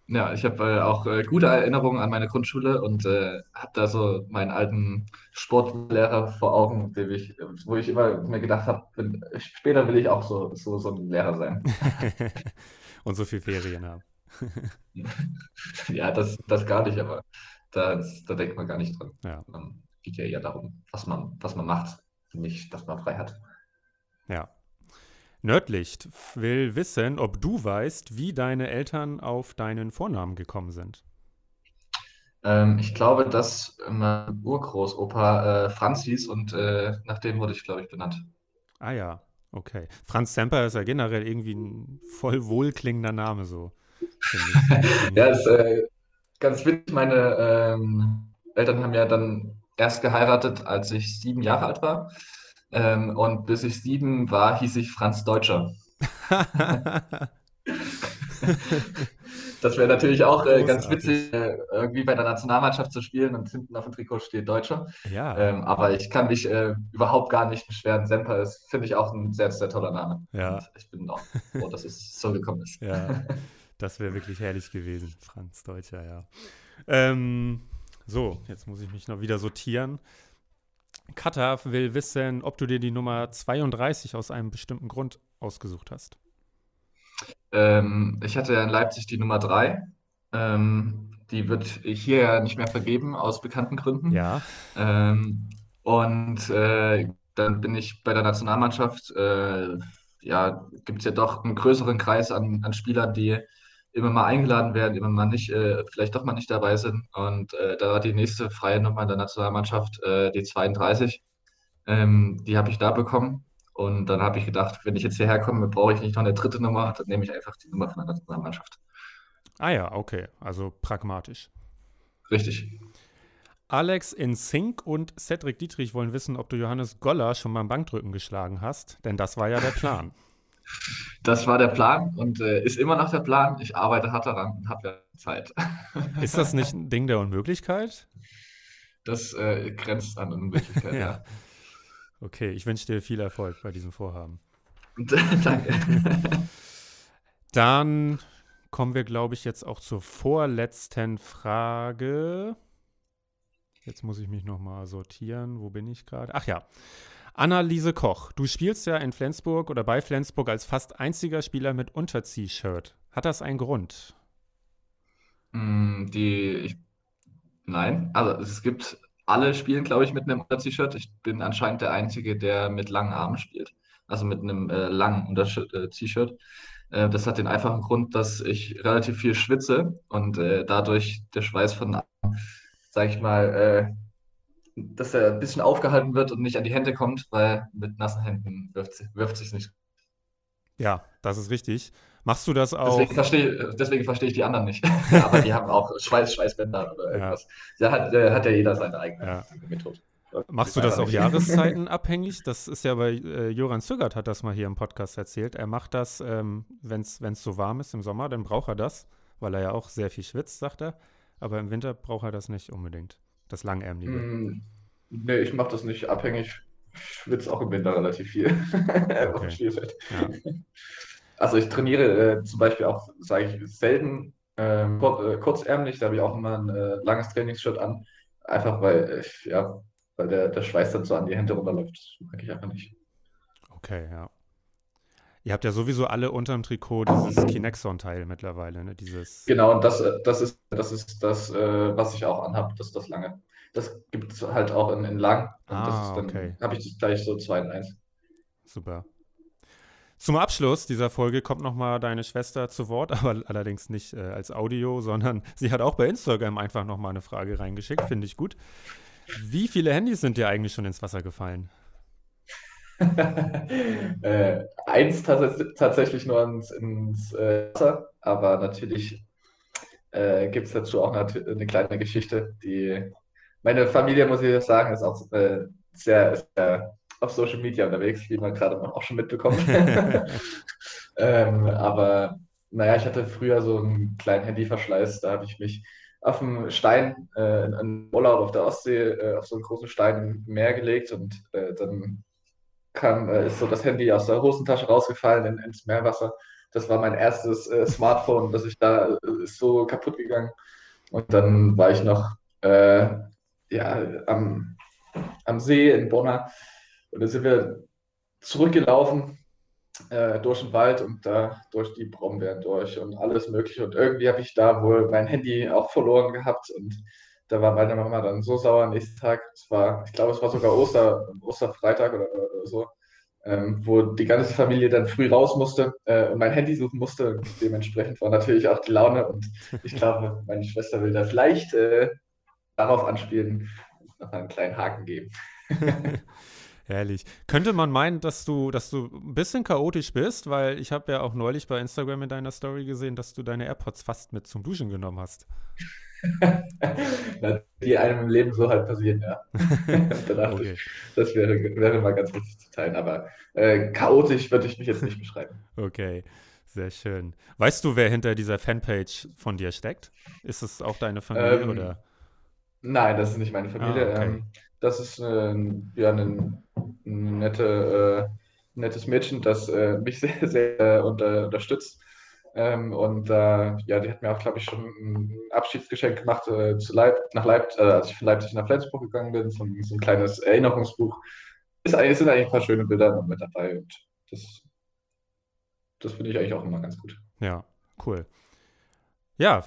Speaker 3: Ja, ich habe äh, auch äh, gute Erinnerungen an meine Grundschule und äh, habe da so meinen alten Sportlehrer vor Augen, ich, wo ich immer mir gedacht habe, später will ich auch so, so, so ein Lehrer sein.
Speaker 2: und so viel Ferien haben.
Speaker 3: ja, das, das gar nicht, aber da, da denkt man gar nicht dran.
Speaker 2: Ja.
Speaker 3: Um, geht ja eher darum, was man, was man macht, nicht, dass man frei hat.
Speaker 2: Ja. Nördlicht will wissen, ob du weißt, wie deine Eltern auf deinen Vornamen gekommen sind.
Speaker 3: Ähm, ich glaube, dass mein Urgroßopa äh, Franz hieß und äh, nach dem wurde ich, glaube ich, benannt.
Speaker 2: Ah ja, okay. Franz Semper ist ja generell irgendwie ein voll wohlklingender Name so.
Speaker 3: ja, ist äh, ganz witzig. Meine ähm, Eltern haben ja dann erst geheiratet, als ich sieben Jahre alt war. Ähm, und bis ich sieben war, hieß ich Franz Deutscher. das wäre natürlich auch äh, ganz witzig, äh, irgendwie bei der Nationalmannschaft zu spielen und hinten auf dem Trikot steht Deutscher.
Speaker 2: Ja.
Speaker 3: Ähm, aber ich kann mich äh, überhaupt gar nicht beschweren. Semper ist, finde ich, auch ein sehr, sehr toller Name.
Speaker 2: Ja.
Speaker 3: Und ich bin auch froh, dass es so gekommen ist.
Speaker 2: Ja, das wäre wirklich herrlich gewesen, Franz Deutscher, ja. Ähm, so, jetzt muss ich mich noch wieder sortieren. Katha will wissen, ob du dir die Nummer 32 aus einem bestimmten Grund ausgesucht hast.
Speaker 3: Ähm, ich hatte ja in Leipzig die Nummer 3. Ähm, die wird hier ja nicht mehr vergeben, aus bekannten Gründen.
Speaker 2: Ja.
Speaker 3: Ähm, und äh, dann bin ich bei der Nationalmannschaft, äh, ja, gibt es ja doch einen größeren Kreis an, an Spielern, die immer mal eingeladen werden, immer mal nicht, äh, vielleicht doch mal nicht dabei sind. Und äh, da war die nächste freie Nummer in der Nationalmannschaft, äh, die 32. Ähm, die habe ich da bekommen. Und dann habe ich gedacht, wenn ich jetzt hierher komme, brauche ich nicht noch eine dritte Nummer, dann nehme ich einfach die Nummer von der Nationalmannschaft.
Speaker 2: Ah ja, okay. Also pragmatisch.
Speaker 3: Richtig.
Speaker 2: Alex in Sink und Cedric Dietrich wollen wissen, ob du Johannes Goller schon beim Bankdrücken geschlagen hast, denn das war ja der Plan.
Speaker 3: Das war der Plan und äh, ist immer noch der Plan. Ich arbeite hart daran und habe ja Zeit.
Speaker 2: Ist das nicht ein Ding der Unmöglichkeit?
Speaker 3: Das äh, grenzt an Unmöglichkeit, ja. ja.
Speaker 2: Okay, ich wünsche dir viel Erfolg bei diesem Vorhaben.
Speaker 3: Danke.
Speaker 2: Dann kommen wir, glaube ich, jetzt auch zur vorletzten Frage. Jetzt muss ich mich noch mal sortieren. Wo bin ich gerade? Ach ja. Annaliese Koch, du spielst ja in Flensburg oder bei Flensburg als fast einziger Spieler mit Unterzieh-Shirt. Hat das einen Grund?
Speaker 3: Mm, die, ich, nein, also es gibt, alle spielen, glaube ich, mit einem Unterzieh-Shirt. Ich bin anscheinend der Einzige, der mit langen Armen spielt. Also mit einem äh, langen Unterzieh-Shirt. Äh, das hat den einfachen Grund, dass ich relativ viel schwitze und äh, dadurch der Schweiß von, sag ich mal, äh, dass er ein bisschen aufgehalten wird und nicht an die Hände kommt, weil mit nassen Händen wirft, wirft sich nicht.
Speaker 2: Ja, das ist richtig. Machst du das auch?
Speaker 3: Deswegen verstehe, deswegen verstehe ich die anderen nicht. Aber die haben auch Schweiß, Schweißbänder oder irgendwas. Da hat, äh, hat ja jeder seine eigene
Speaker 2: Ja.
Speaker 3: Methode.
Speaker 2: Machst du das auch Jahreszeiten abhängig? Das ist ja bei äh, Joran Zügert hat das mal hier im Podcast erzählt. Er macht das, ähm, wenn es so warm ist im Sommer, dann braucht er das, weil er ja auch sehr viel schwitzt, sagt er. Aber im Winter braucht er das nicht unbedingt. Das Langärmliche.
Speaker 3: Mm, Nee, ich mache das nicht abhängig. Ich schwitze auch im Winter relativ viel.
Speaker 2: Okay. Ja.
Speaker 3: Also ich trainiere äh, zum Beispiel auch, sage ich, selten ähm, kur äh, kurzärmlich. Da habe ich auch immer ein äh, langes Trainingsshirt an. Einfach weil, ich, ja, weil der, der Schweiß dann so an die Hände runterläuft. Das mag ich einfach nicht.
Speaker 2: Okay, ja. Ihr habt ja sowieso alle unterm Trikot dieses Kinexon-Teil mittlerweile, ne? Dieses.
Speaker 3: Genau, und das, äh, das ist das, ist das äh, was ich auch anhabe, das ist das lange. Das gibt es halt auch in, in lang. Und das
Speaker 2: Ah,
Speaker 3: ist dann,
Speaker 2: okay.
Speaker 3: habe ich das gleich so 2 in 1.
Speaker 2: Super. Zum Abschluss dieser Folge kommt nochmal deine Schwester zu Wort, aber allerdings nicht äh, als Audio, sondern sie hat auch bei Instagram einfach nochmal eine Frage reingeschickt, finde ich gut. Wie viele Handys sind dir eigentlich schon ins Wasser gefallen?
Speaker 3: äh, eins tats tatsächlich nur ins, ins äh, Wasser, aber natürlich äh, gibt es dazu auch eine, eine kleine Geschichte, die meine Familie, muss ich sagen, ist auch äh, sehr, sehr auf Social Media unterwegs, wie man gerade auch schon mitbekommt. ähm, aber naja, ich hatte früher so einen kleinen Handyverschleiß, da habe ich mich auf einen Stein, äh, in einen Urlaub auf der Ostsee, äh, auf so einen großen Stein im Meer gelegt und äh, dann kam, äh, ist so das Handy aus der Hosentasche rausgefallen in, ins Meerwasser. Das war mein erstes äh, Smartphone, das ich da äh, ist so kaputt gegangen. Und dann war ich noch äh, ja, am, am See in Bonner und dann sind wir zurückgelaufen äh, durch den Wald und da durch die Brombeeren durch und alles Mögliche. Und irgendwie habe ich da wohl mein Handy auch verloren gehabt und da war meine Mama dann so sauer am nächsten Tag. Es war, ich glaube, es war sogar Oster, Osterfreitag oder, oder so, ähm, wo die ganze Familie dann früh raus musste äh, und mein Handy suchen musste. Und dementsprechend war natürlich auch die Laune und ich glaube, meine Schwester will da vielleicht äh, darauf anspielen, noch einen kleinen Haken geben.
Speaker 2: Herrlich. Könnte man meinen, dass du, dass du ein bisschen chaotisch bist, weil ich habe ja auch neulich bei Instagram in deiner Story gesehen, dass du deine AirPods fast mit zum Duschen genommen hast.
Speaker 3: Die einem im Leben so halt passieren, ja. da
Speaker 2: Okay.
Speaker 3: ich, das wäre, wäre mal ganz witzig zu teilen. Aber äh, chaotisch würde ich mich jetzt nicht beschreiben.
Speaker 2: Okay, sehr schön. Weißt du, wer hinter dieser Fanpage von dir steckt? Ist es auch deine Familie
Speaker 3: Ähm,
Speaker 2: oder?
Speaker 3: Nein, das ist nicht meine Familie.
Speaker 2: Ah, okay.
Speaker 3: Ähm, das ist ähm, ja ein, ein nette, äh, nettes Mädchen, das äh, mich sehr, sehr äh, unter, unterstützt. Ähm, und äh, ja, die hat mir auch, glaube ich, schon ein Abschiedsgeschenk gemacht äh, zu Leip nach Leipzig, äh, als ich von Leipzig nach Flensburg gegangen bin, so, ein- so ein kleines Erinnerungsbuch. Es sind eigentlich ein paar schöne Bilder noch mit dabei und das, das finde ich eigentlich auch immer ganz gut.
Speaker 2: Ja, cool. Ja,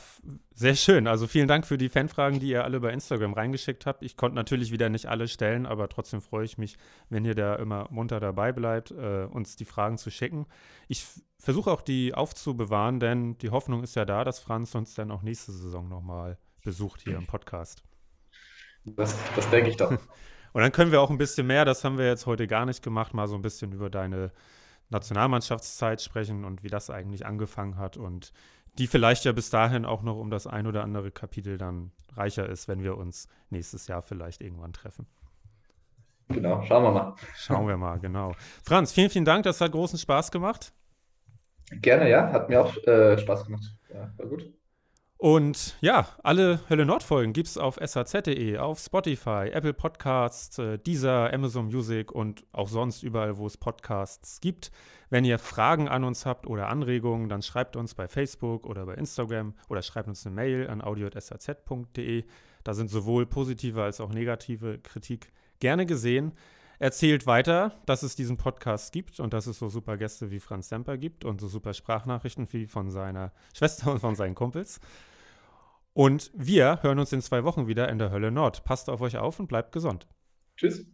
Speaker 2: sehr schön. Also vielen Dank für die Fanfragen, die ihr alle bei Instagram reingeschickt habt. Ich konnte natürlich wieder nicht alle stellen, aber trotzdem freue ich mich, wenn ihr da immer munter dabei bleibt, äh, uns die Fragen zu schicken. Ich versuche auch die aufzubewahren, denn die Hoffnung ist ja da, dass Franz uns dann auch nächste Saison nochmal besucht hier im Podcast.
Speaker 3: Das, das denke ich doch.
Speaker 2: Und dann können wir auch ein bisschen mehr, das haben wir jetzt heute gar nicht gemacht, mal so ein bisschen über deine Nationalmannschaftszeit sprechen und wie das eigentlich angefangen hat und die vielleicht ja bis dahin auch noch um das ein oder andere Kapitel dann reicher ist, wenn wir uns nächstes Jahr vielleicht irgendwann treffen.
Speaker 3: Genau, schauen wir mal.
Speaker 2: Schauen wir mal, genau. Franz, vielen, vielen Dank, das hat großen Spaß gemacht.
Speaker 3: Gerne, ja, hat mir auch äh, Spaß gemacht. Ja, war gut.
Speaker 2: Und ja, alle Hölle Nord-Folgen gibt es auf saz.de, auf Spotify, Apple Podcasts, äh, Deezer, Amazon Music und auch sonst überall, wo es Podcasts gibt. Wenn ihr Fragen an uns habt oder Anregungen, dann schreibt uns bei Facebook oder bei Instagram oder schreibt uns eine Mail an audio.saz.de. Da sind sowohl positive als auch negative Kritik gerne gesehen. Erzählt weiter, dass es diesen Podcast gibt und dass es so super Gäste wie Franz Semper gibt und so super Sprachnachrichten wie von seiner Schwester und von seinen Kumpels. Und wir hören uns in zwei Wochen wieder in der Hölle Nord. Passt auf euch auf und bleibt gesund.
Speaker 3: Tschüss.